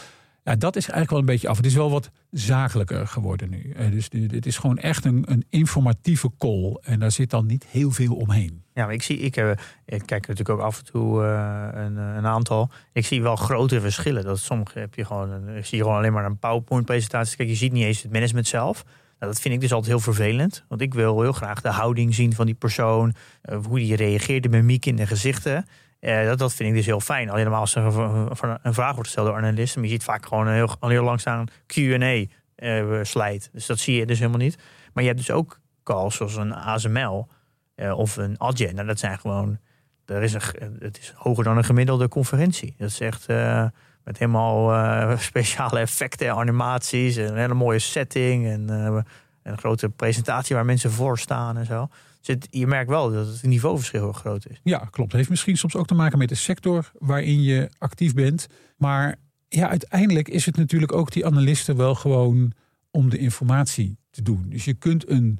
Ja, dat is eigenlijk wel een beetje af. Het is wel wat zakelijker geworden nu. Eh, dus het is gewoon echt een, een informatieve call. En daar zit dan niet heel veel omheen. Ja, maar ik zie, ik, heb, kijk natuurlijk ook af en toe een, aantal. Ik zie wel grote verschillen. Dat sommige heb je gewoon, ik zie gewoon alleen maar een PowerPoint-presentatie. Kijk, je ziet niet eens het management zelf. Nou, dat vind ik dus altijd heel vervelend. Want ik wil heel graag de houding zien van die persoon. eh, hoe die reageert, de mimiek in de gezichten. Eh, dat, dat vind ik dus heel fijn. Alleen als er een, een- een vraag wordt gesteld door analisten. Maar je ziet vaak gewoon een heel, heel langzaam Q&A eh slide. Dus dat zie je dus helemaal niet. Maar je hebt dus ook calls zoals een ASML eh, of een Adyen. Nou, dat zijn gewoon... Er is een, ge- het is hoger dan een gemiddelde conferentie. Dat is echt eh, met helemaal eh, *laughs* speciale effecten en animaties. En een hele mooie setting. En eh, een grote presentatie waar mensen voor staan en zo. Dus het- je merkt wel dat het niveauverschil heel groot is. Ja, klopt. Heeft misschien soms ook te maken met de sector waarin je actief bent. Maar ja, uiteindelijk is het natuurlijk ook die analisten wel gewoon om de informatie te doen. Dus je kunt een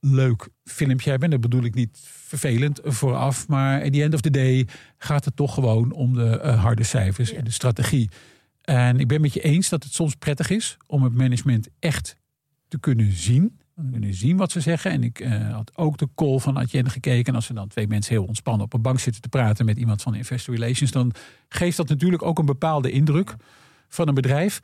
leuk filmpje hebben. Dat bedoel ik niet vervelend vooraf. Maar at the end of the day gaat het toch gewoon om de eh, harde cijfers Ja. en de strategie. En ik ben met je eens dat het soms prettig is om het management echt te kunnen zien. Te kunnen zien wat ze zeggen. En ik eh, had ook de call van Adyen gekeken. En als er dan twee mensen heel ontspannen op een bank zitten te praten met iemand van Investor Relations, dan geeft dat natuurlijk ook een bepaalde indruk van een bedrijf.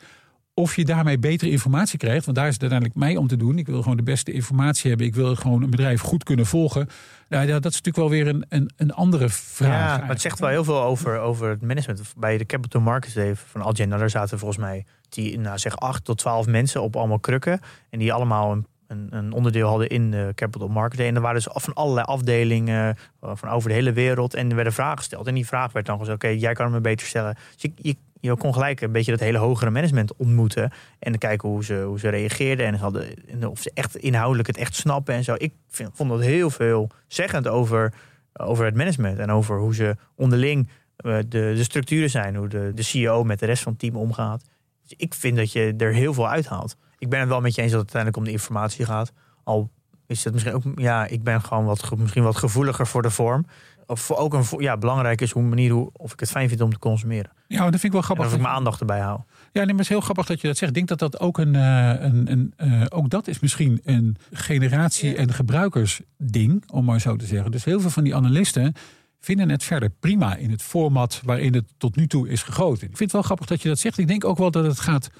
Of je daarmee betere informatie krijgt, want daar is het uiteindelijk mij om te doen. Ik wil gewoon de beste informatie hebben. Ik wil gewoon een bedrijf goed kunnen volgen. Nou, ja, dat is natuurlijk wel weer een, een, een andere vraag. Ja, maar het zegt wel heel veel over, over het management. Bij de Capital Markets Day van nou, daar zaten volgens mij die, nou, zeg 8 tot 12 mensen op allemaal krukken. En die allemaal een, een, een onderdeel hadden in de Capital Market Day. En er waren dus van allerlei afdelingen eh, van over de hele wereld. En er werden vragen gesteld. En die vraag werd dan gezegd, oké, jij kan me beter stellen. Dus je, je, je kon gelijk een beetje dat hele hogere management ontmoeten. En kijken hoe ze, hoe ze reageerden. En, of ze echt inhoudelijk het echt snappen en zo. Ik vond dat heel veel zeggend over over het management en over hoe ze onderling eh, de, de structuren zijn, hoe de, de CEO met de rest van het team omgaat. Dus ik vind dat je er heel veel uithaalt. Ik ben het wel met je eens dat het uiteindelijk om de informatie gaat. Al is het misschien ook, ja, ik ben gewoon wat, misschien wat gevoeliger voor de vorm. Of voor ook een, ja, belangrijk is hoe manier hoe, of ik het fijn vind om te consumeren. Ja, dat vind ik wel En grappig. of ik mijn aandacht erbij hou. Ja, nee, maar het is heel grappig dat je dat zegt. Ik denk dat dat ook een, eh, een, een eh, ook dat is misschien een generatie- en gebruikersding, om maar zo te zeggen. Dus heel veel van die analisten vinden het verder prima in het format waarin het tot nu toe is gegoten. Ik vind het wel grappig dat je dat zegt. Ik denk ook wel dat het gaat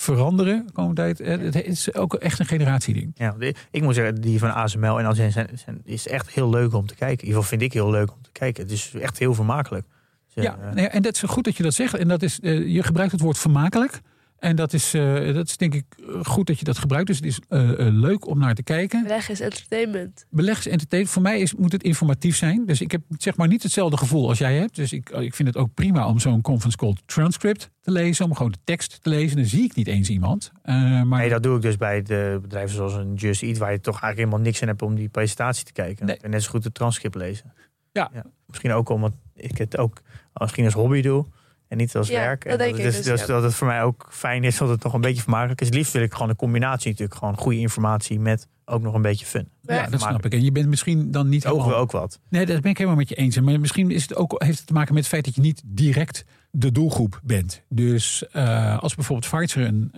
veranderen de komende tijd. Eh, Het is ook echt een generatieding. Ja, ik moet zeggen, die van ASML en Alzen zijn, zijn, is echt heel leuk om te kijken. In ieder geval vind ik heel leuk om te kijken. Het is echt heel vermakelijk. Dus, Ja, eh, nee, en dat is goed dat je dat zegt. En dat is, eh, je gebruikt het woord vermakelijk. En dat is, eh, dat is denk ik eh, goed dat je dat gebruikt. Dus het is eh, leuk om naar te kijken. Beleg is entertainment. Beleggers entertainment. Voor mij is, moet het informatief zijn. Dus ik heb zeg maar niet hetzelfde gevoel als jij hebt. Dus ik, ik vind het ook prima om zo'n conference call transcript te lezen. Om gewoon de tekst te lezen. Dan zie ik niet eens iemand. Eh, maar Nee, dat doe ik dus bij de bedrijven zoals een Just Eat, waar je toch eigenlijk helemaal niks in hebt om die presentatie te kijken. Nee. En net zo goed het transcript lezen. Ja. Misschien ook omdat ik het ook misschien als hobby doe. En niet als Ja, werk. dat En ik is, dus, dus ja. dat het voor mij ook fijn is dat het nog een beetje vermakelijk is. Het liefst wil ik gewoon een combinatie natuurlijk. Gewoon goede informatie met ook nog een beetje fun. Ja, dat snap ik. En je bent misschien dan niet Ogen we helemaal... ook wat. Nee, dat ben ik helemaal met je eens. Maar misschien is het ook, heeft het te maken met het feit dat je niet direct de doelgroep bent. Dus eh, als bijvoorbeeld Pfizer, een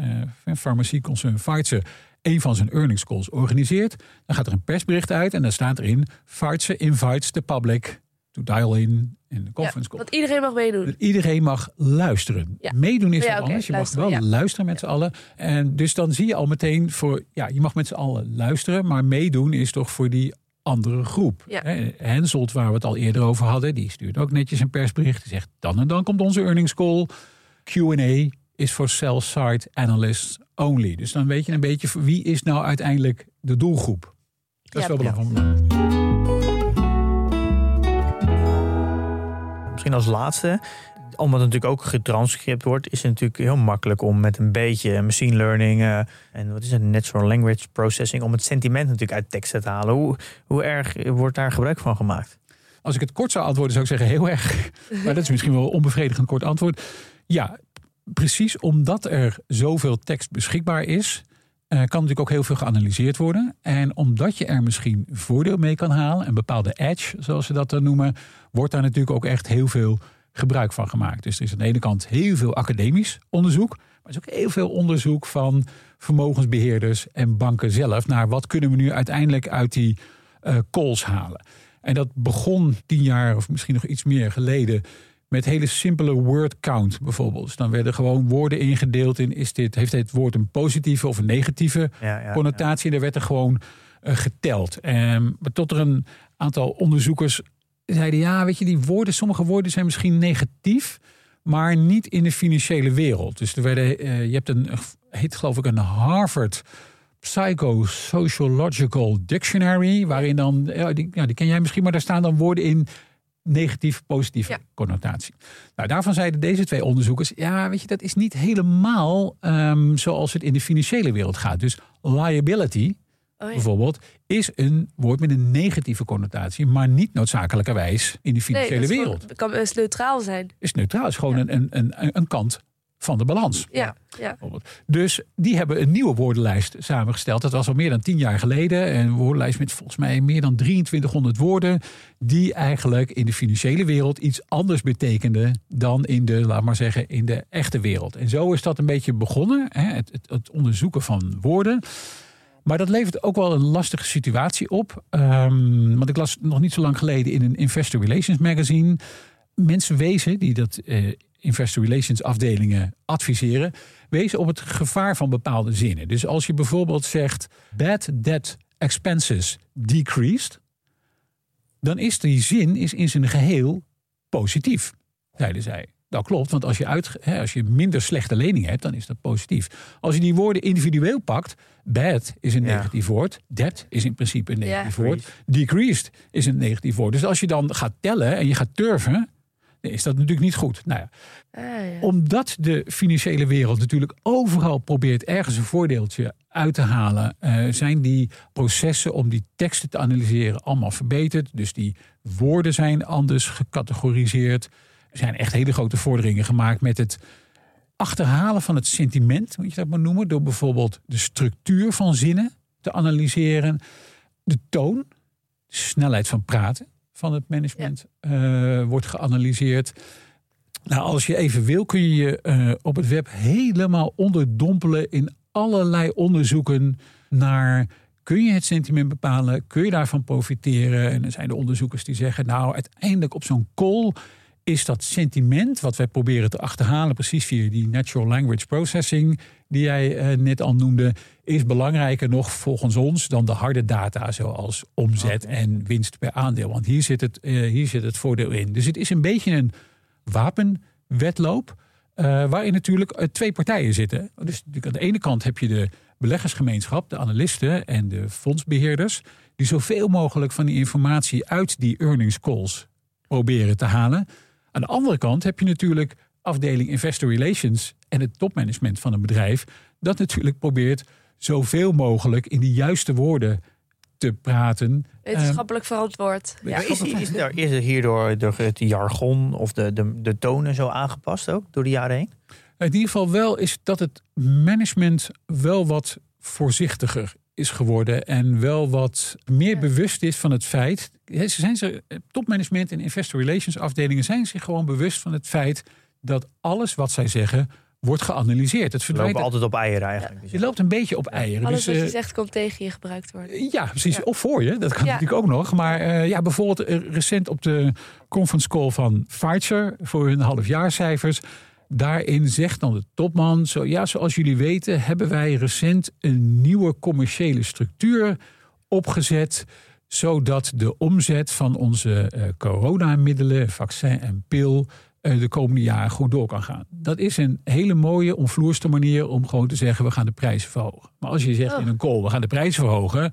uh, farmacieconcern Pfizer, een van zijn earnings calls organiseert, dan gaat er een persbericht uit en dan staat erin: Pfizer invites the public to dial in in de conference call. Want iedereen mag meedoen. Dat iedereen mag luisteren. Meedoen is wat oké, anders. Je luisteren, mag wel luisteren met z'n allen. En dus dan zie je al meteen voor, ja, je mag met z'n allen luisteren, maar meedoen is toch voor die andere groep. Ja. Henselt, waar we het al eerder over hadden, die stuurt ook netjes een persbericht. Die zegt, dan en dan komt onze earnings call. Q&A is voor sell-side analysts only. Dus dan weet je een beetje voor wie is nou uiteindelijk de doelgroep. Dat is Ja, wel ja. Misschien als laatste, omdat het natuurlijk ook getranscript wordt, is het natuurlijk heel makkelijk om met een beetje machine learning eh, en wat is het, natural language processing, om het sentiment natuurlijk uit teksten te halen. Hoe, hoe erg wordt daar gebruik van gemaakt? Als ik het kort zou antwoorden, zou ik zeggen heel erg. *laughs* Maar dat is misschien wel een onbevredigend kort antwoord. Ja, precies omdat er zoveel tekst beschikbaar is, kan natuurlijk ook heel veel geanalyseerd worden. En omdat je er misschien voordeel mee kan halen, een bepaalde edge, zoals ze dat dan noemen, wordt daar natuurlijk ook echt heel veel gebruik van gemaakt. Dus er is aan de ene kant heel veel academisch onderzoek, maar er is ook heel veel onderzoek van vermogensbeheerders en banken zelf naar wat kunnen we nu uiteindelijk uit die eh, calls halen. En dat begon tien jaar of misschien nog iets meer geleden met hele simpele word count bijvoorbeeld. Dus dan werden gewoon woorden ingedeeld in is dit, heeft dit woord een positieve of een negatieve Ja, ja, connotatie. En daar werd er gewoon eh, geteld. En, maar tot er een aantal onderzoekers zeiden: ja, weet je, die woorden, sommige woorden zijn misschien negatief, maar niet in de financiële wereld. Dus er werden, eh, je hebt een, heet geloof ik, een Harvard Psychosociological Dictionary, waarin dan, ja, die, die ken jij misschien, maar daar staan dan woorden in negatief, positieve Ja. connotatie. Nou, daarvan zeiden deze twee onderzoekers, ja, weet je, dat is niet helemaal ehm, zoals het in de financiële wereld gaat. Dus liability, Oh, ja. bijvoorbeeld, is een woord met een negatieve connotatie, maar niet noodzakelijkerwijs in de financiële is wereld. Het kan best neutraal zijn. Is neutraal, is gewoon een, een, een, een kant van de balans. Ja, ja. Dus die hebben een nieuwe woordenlijst samengesteld. Dat was al meer dan tien jaar geleden. Een woordenlijst met volgens mij meer dan 2300 woorden. Die eigenlijk in de financiële wereld iets anders betekenden dan in de, laat maar zeggen, in de echte wereld. En zo is dat een beetje begonnen. Hè? Het, het, het onderzoeken van woorden. Maar dat levert ook wel een lastige situatie op. Ehm, want ik las nog niet zo lang geleden in een Investor Relations magazine. Mensen wezen die dat eh, Investor Relations afdelingen adviseren. Wezen op het gevaar van bepaalde zinnen. Dus als je bijvoorbeeld zegt bad debt expenses decreased. Dan is die zin is in zijn geheel positief, zeiden zij. Dat klopt, want als je, uit, hè, als je minder slechte leningen hebt, dan is dat positief. Als je die woorden individueel pakt, bad is een Ja. negatief woord, debt is in principe een Ja. negatief woord, decreased is een negatief woord. Dus als je dan gaat tellen en je gaat turven, is dat natuurlijk niet goed. Nou ja, Ah, ja. omdat de financiële wereld natuurlijk overal probeert ergens een voordeeltje uit te halen, eh, zijn die processen om die teksten te analyseren allemaal verbeterd. Dus die woorden zijn anders gecategoriseerd. Er zijn echt hele grote vorderingen gemaakt met het achterhalen van het sentiment, moet je dat maar noemen, door bijvoorbeeld de structuur van zinnen te analyseren, de toon, de snelheid van praten van het management eh, wordt geanalyseerd. Nou, als je even wil, kun je je eh, op het web helemaal onderdompelen in allerlei onderzoeken naar. Kun je het sentiment bepalen? Kun je daarvan profiteren? En er zijn de onderzoekers die zeggen, nou, uiteindelijk op zo'n call is dat sentiment wat wij proberen te achterhalen, precies via die natural language processing die jij eh, net al noemde, is belangrijker nog volgens ons dan de harde data zoals omzet en winst per aandeel. Want hier zit het, eh, hier zit het voordeel in. Dus het is een beetje een wapenwedloop. eh, waarin natuurlijk twee partijen zitten. Dus natuurlijk aan de ene kant heb je de beleggersgemeenschap, de analisten en de fondsbeheerders. Die zoveel mogelijk van die informatie uit die earnings calls proberen te halen. Aan de andere kant heb je natuurlijk afdeling Investor Relations en het topmanagement van een bedrijf. Dat natuurlijk probeert zoveel mogelijk in de juiste woorden te praten. Wetenschappelijk verantwoord. Ja. Is, er, is er *laughs* hierdoor door het jargon of de, de, de tonen zo aangepast ook door de jaren heen? In ieder geval wel is dat het management wel wat voorzichtiger is geworden en wel wat meer Ja. bewust is van het feit. Ze zijn ze, topmanagement en investor relations afdelingen zijn zich gewoon bewust van het feit dat alles wat zij zeggen wordt geanalyseerd. Het verdwijnt. lopen altijd op eieren eigenlijk. Je loopt een beetje op eieren. Alles dus, wat je eh, zegt kan tegen je gebruikt worden. ja, precies. Ja. Of voor je. Dat kan Ja. natuurlijk ook nog. Maar eh, ja, bijvoorbeeld eh, recent op de conference call van Pfizer voor hun halfjaarcijfers. Daarin zegt dan de topman: zo, ja, zoals jullie weten, hebben wij recent een nieuwe commerciële structuur opgezet. Zodat de omzet van onze eh, coronamiddelen, vaccin en pil. eh, de komende jaren goed door kan gaan. Dat is een hele mooie, omvloerste manier om gewoon te zeggen: we gaan de prijzen verhogen. Maar als je zegt Oh. in een call: we gaan de prijzen verhogen.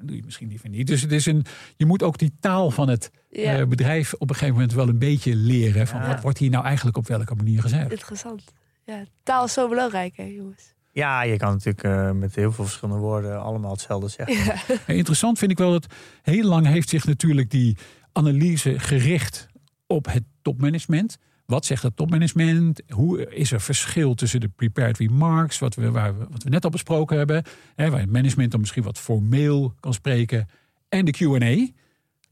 Dan doe je misschien liever niet. Dus het is een, je moet ook die taal van het Ja, eh, bedrijf op een gegeven moment wel een beetje leren. Van Ja. wat wordt hier nou eigenlijk op welke manier gezegd? interessant. Ja, taal is zo belangrijk, hè, jongens. Ja, je kan natuurlijk eh, met heel veel verschillende woorden allemaal hetzelfde zeggen. Ja. Interessant vind ik wel dat heel lang heeft zich natuurlijk die analyse gericht op het topmanagement. Wat zegt het topmanagement? Hoe is er verschil tussen de prepared remarks, wat we, waar we, wat we net al besproken hebben, hè, waar het management dan misschien wat formeel kan spreken, en de QA?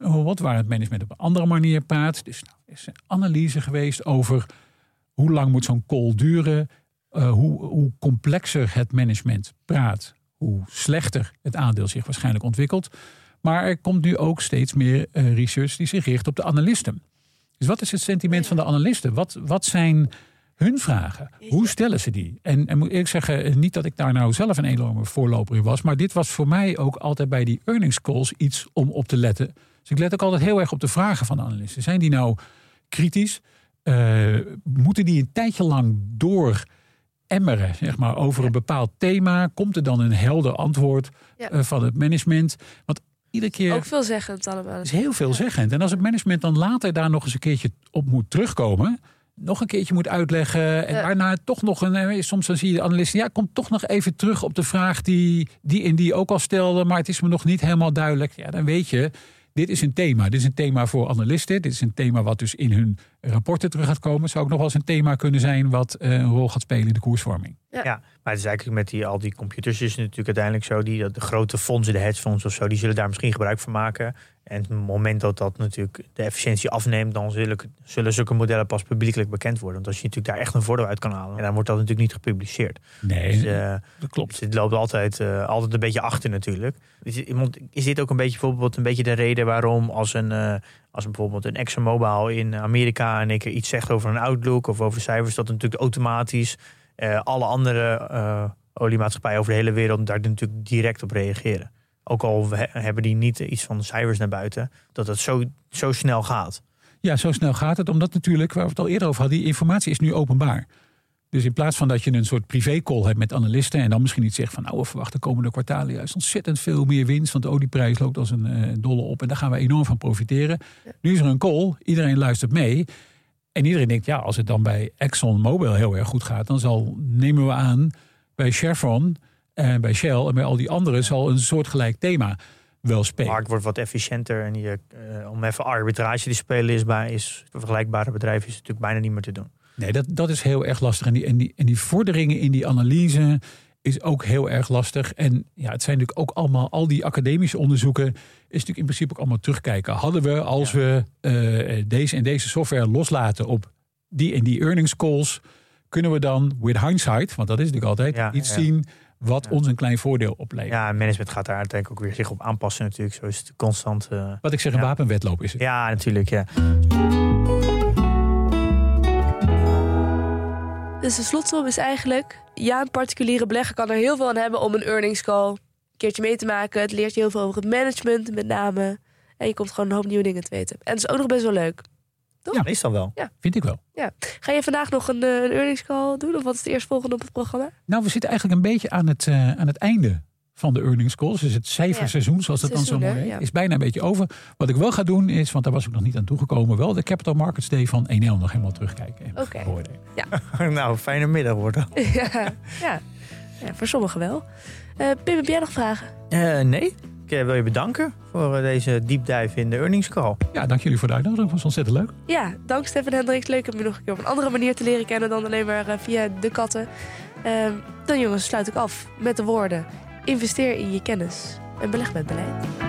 Oh, Wat waar het management op een andere manier praat. Dus nou, er is een analyse geweest over hoe lang moet zo'n call duren, eh, hoe, hoe complexer het management praat, hoe slechter het aandeel zich waarschijnlijk ontwikkelt. Maar er komt nu ook steeds meer eh, research die zich richt op de analisten. Dus wat is het sentiment van de analisten? Wat, wat zijn hun vragen? Hoe stellen ze die? En, en moet ik zeggen, eh, niet dat ik daar nou zelf een enorme voorloper in was, maar dit was voor mij ook altijd bij die earnings calls iets om op te letten. Dus ik let ook altijd heel erg op de vragen van de analisten. Zijn die nou kritisch? Eh, moeten die een tijdje lang door emmeren, zeg maar, over een bepaald thema? Komt er dan een helder antwoord Ja. eh, van het management? Want iedere keer Ook veelzeggend allemaal. is heel veelzeggend. En als het management dan later daar nog eens een keertje op moet terugkomen, nog een keertje moet uitleggen en Ja. daarna toch nog een, eh, soms dan zie je de analisten, ja, komt toch nog even terug op de vraag die die en die ook al stelde, maar het is me nog niet helemaal duidelijk. Ja, dan weet je, dit is een thema. Dit is een thema voor analisten. Dit is een thema wat dus in hun rapporten terug gaat komen. Zou ook nog wel eens een thema kunnen zijn wat eh, een rol gaat spelen in de koersvorming. Ja, maar het is eigenlijk met die, al die computers is het natuurlijk uiteindelijk zo. Die, de grote fondsen, de hedgefondsen of zo, die zullen daar misschien gebruik van maken. En het moment dat dat natuurlijk de efficiëntie afneemt, dan zullen, zullen zulke modellen pas publiekelijk bekend worden. Want als je natuurlijk daar echt een voordeel uit kan halen, en dan wordt dat natuurlijk niet gepubliceerd. Nee, Dus, eh, dat klopt. Dus het loopt altijd, eh, altijd een beetje achter natuurlijk. Is, is dit ook een beetje, bijvoorbeeld een beetje de reden waarom als een, eh, als bijvoorbeeld een ExxonMobil in Amerika en ik iets zegt over een outlook of over cijfers, dat natuurlijk automatisch eh, alle andere eh, oliemaatschappijen over de hele wereld daar natuurlijk direct op reageren. Ook al hebben die niet iets van cijfers naar buiten, dat het zo, zo snel gaat. Ja, zo snel gaat het. Omdat natuurlijk, waar we het al eerder over hadden, die informatie is nu openbaar. Dus in plaats van dat je een soort privécall hebt met analisten en dan misschien iets zegt van nou, we verwachten komende kwartalen juist ontzettend veel meer winst, want de olieprijs loopt als een eh, dolle op en daar gaan we enorm van profiteren. Nu is er een call, iedereen luistert mee en iedereen denkt ja, als het dan bij ExxonMobil heel erg goed gaat, dan zal, nemen we aan, bij Chevron en bij Shell en bij al die anderen zal een soortgelijk thema wel De spelen. markt wordt wat efficiënter en je, eh, om even arbitrage te spelen is bij is vergelijkbare bedrijven is natuurlijk bijna niet meer te doen. Nee, dat, dat is heel erg lastig. En die, en, die, en die vorderingen in die analyse is ook heel erg lastig. En ja, het zijn natuurlijk ook allemaal, al die academische onderzoeken, is natuurlijk in principe ook allemaal terugkijken. Hadden we, als we eh, deze en deze software loslaten op die en die earnings calls, kunnen we dan with hindsight, want dat is natuurlijk altijd, Ja, iets ja. zien wat ons een klein voordeel oplevert. Ja, en management gaat daar uiteindelijk ook weer zich op aanpassen natuurlijk. Zo is het constant. eh, Wat ik zeg, een Ja. wapenwedloop is het. Ja, natuurlijk. Ja. Dus de slotsom is eigenlijk... Ja, een particuliere belegger kan er heel veel aan hebben om een earnings call een keertje mee te maken. Het leert je heel veel over het management met name. En je komt gewoon een hoop nieuwe dingen te weten. En het is ook nog best wel leuk. ja, meestal wel. Vind ik wel. Ga je vandaag nog een, eh, een earnings call doen? Of wat is het eerstvolgende op het programma? Nou, we zitten eigenlijk een beetje aan het, eh, aan het einde van de earnings calls. Dus het cijferseizoen, zoals dat dan zo mooi heet, Ja. is bijna een beetje over. Wat ik wel ga doen is, want daar was ik nog niet aan toegekomen, wel de Capital Markets Day van 1L nog helemaal terugkijken. en Oké. beoordelen. *laughs* nou, fijne middag wordt dat. *laughs* ja, ja. ja, voor sommigen wel. Eh Pim, heb jij nog vragen? Eh, nee. Ik wil je bedanken voor deze diepdive in de earnings call. Ja, dank jullie voor de uitnodiging. Dat was ontzettend leuk. Ja, dank Stefan Hendricks. Leuk om je nog een keer op een andere manier te leren kennen dan alleen maar via de katten. Ehm, dan jongens, sluit ik af met de woorden: investeer in je kennis en beleg met beleid.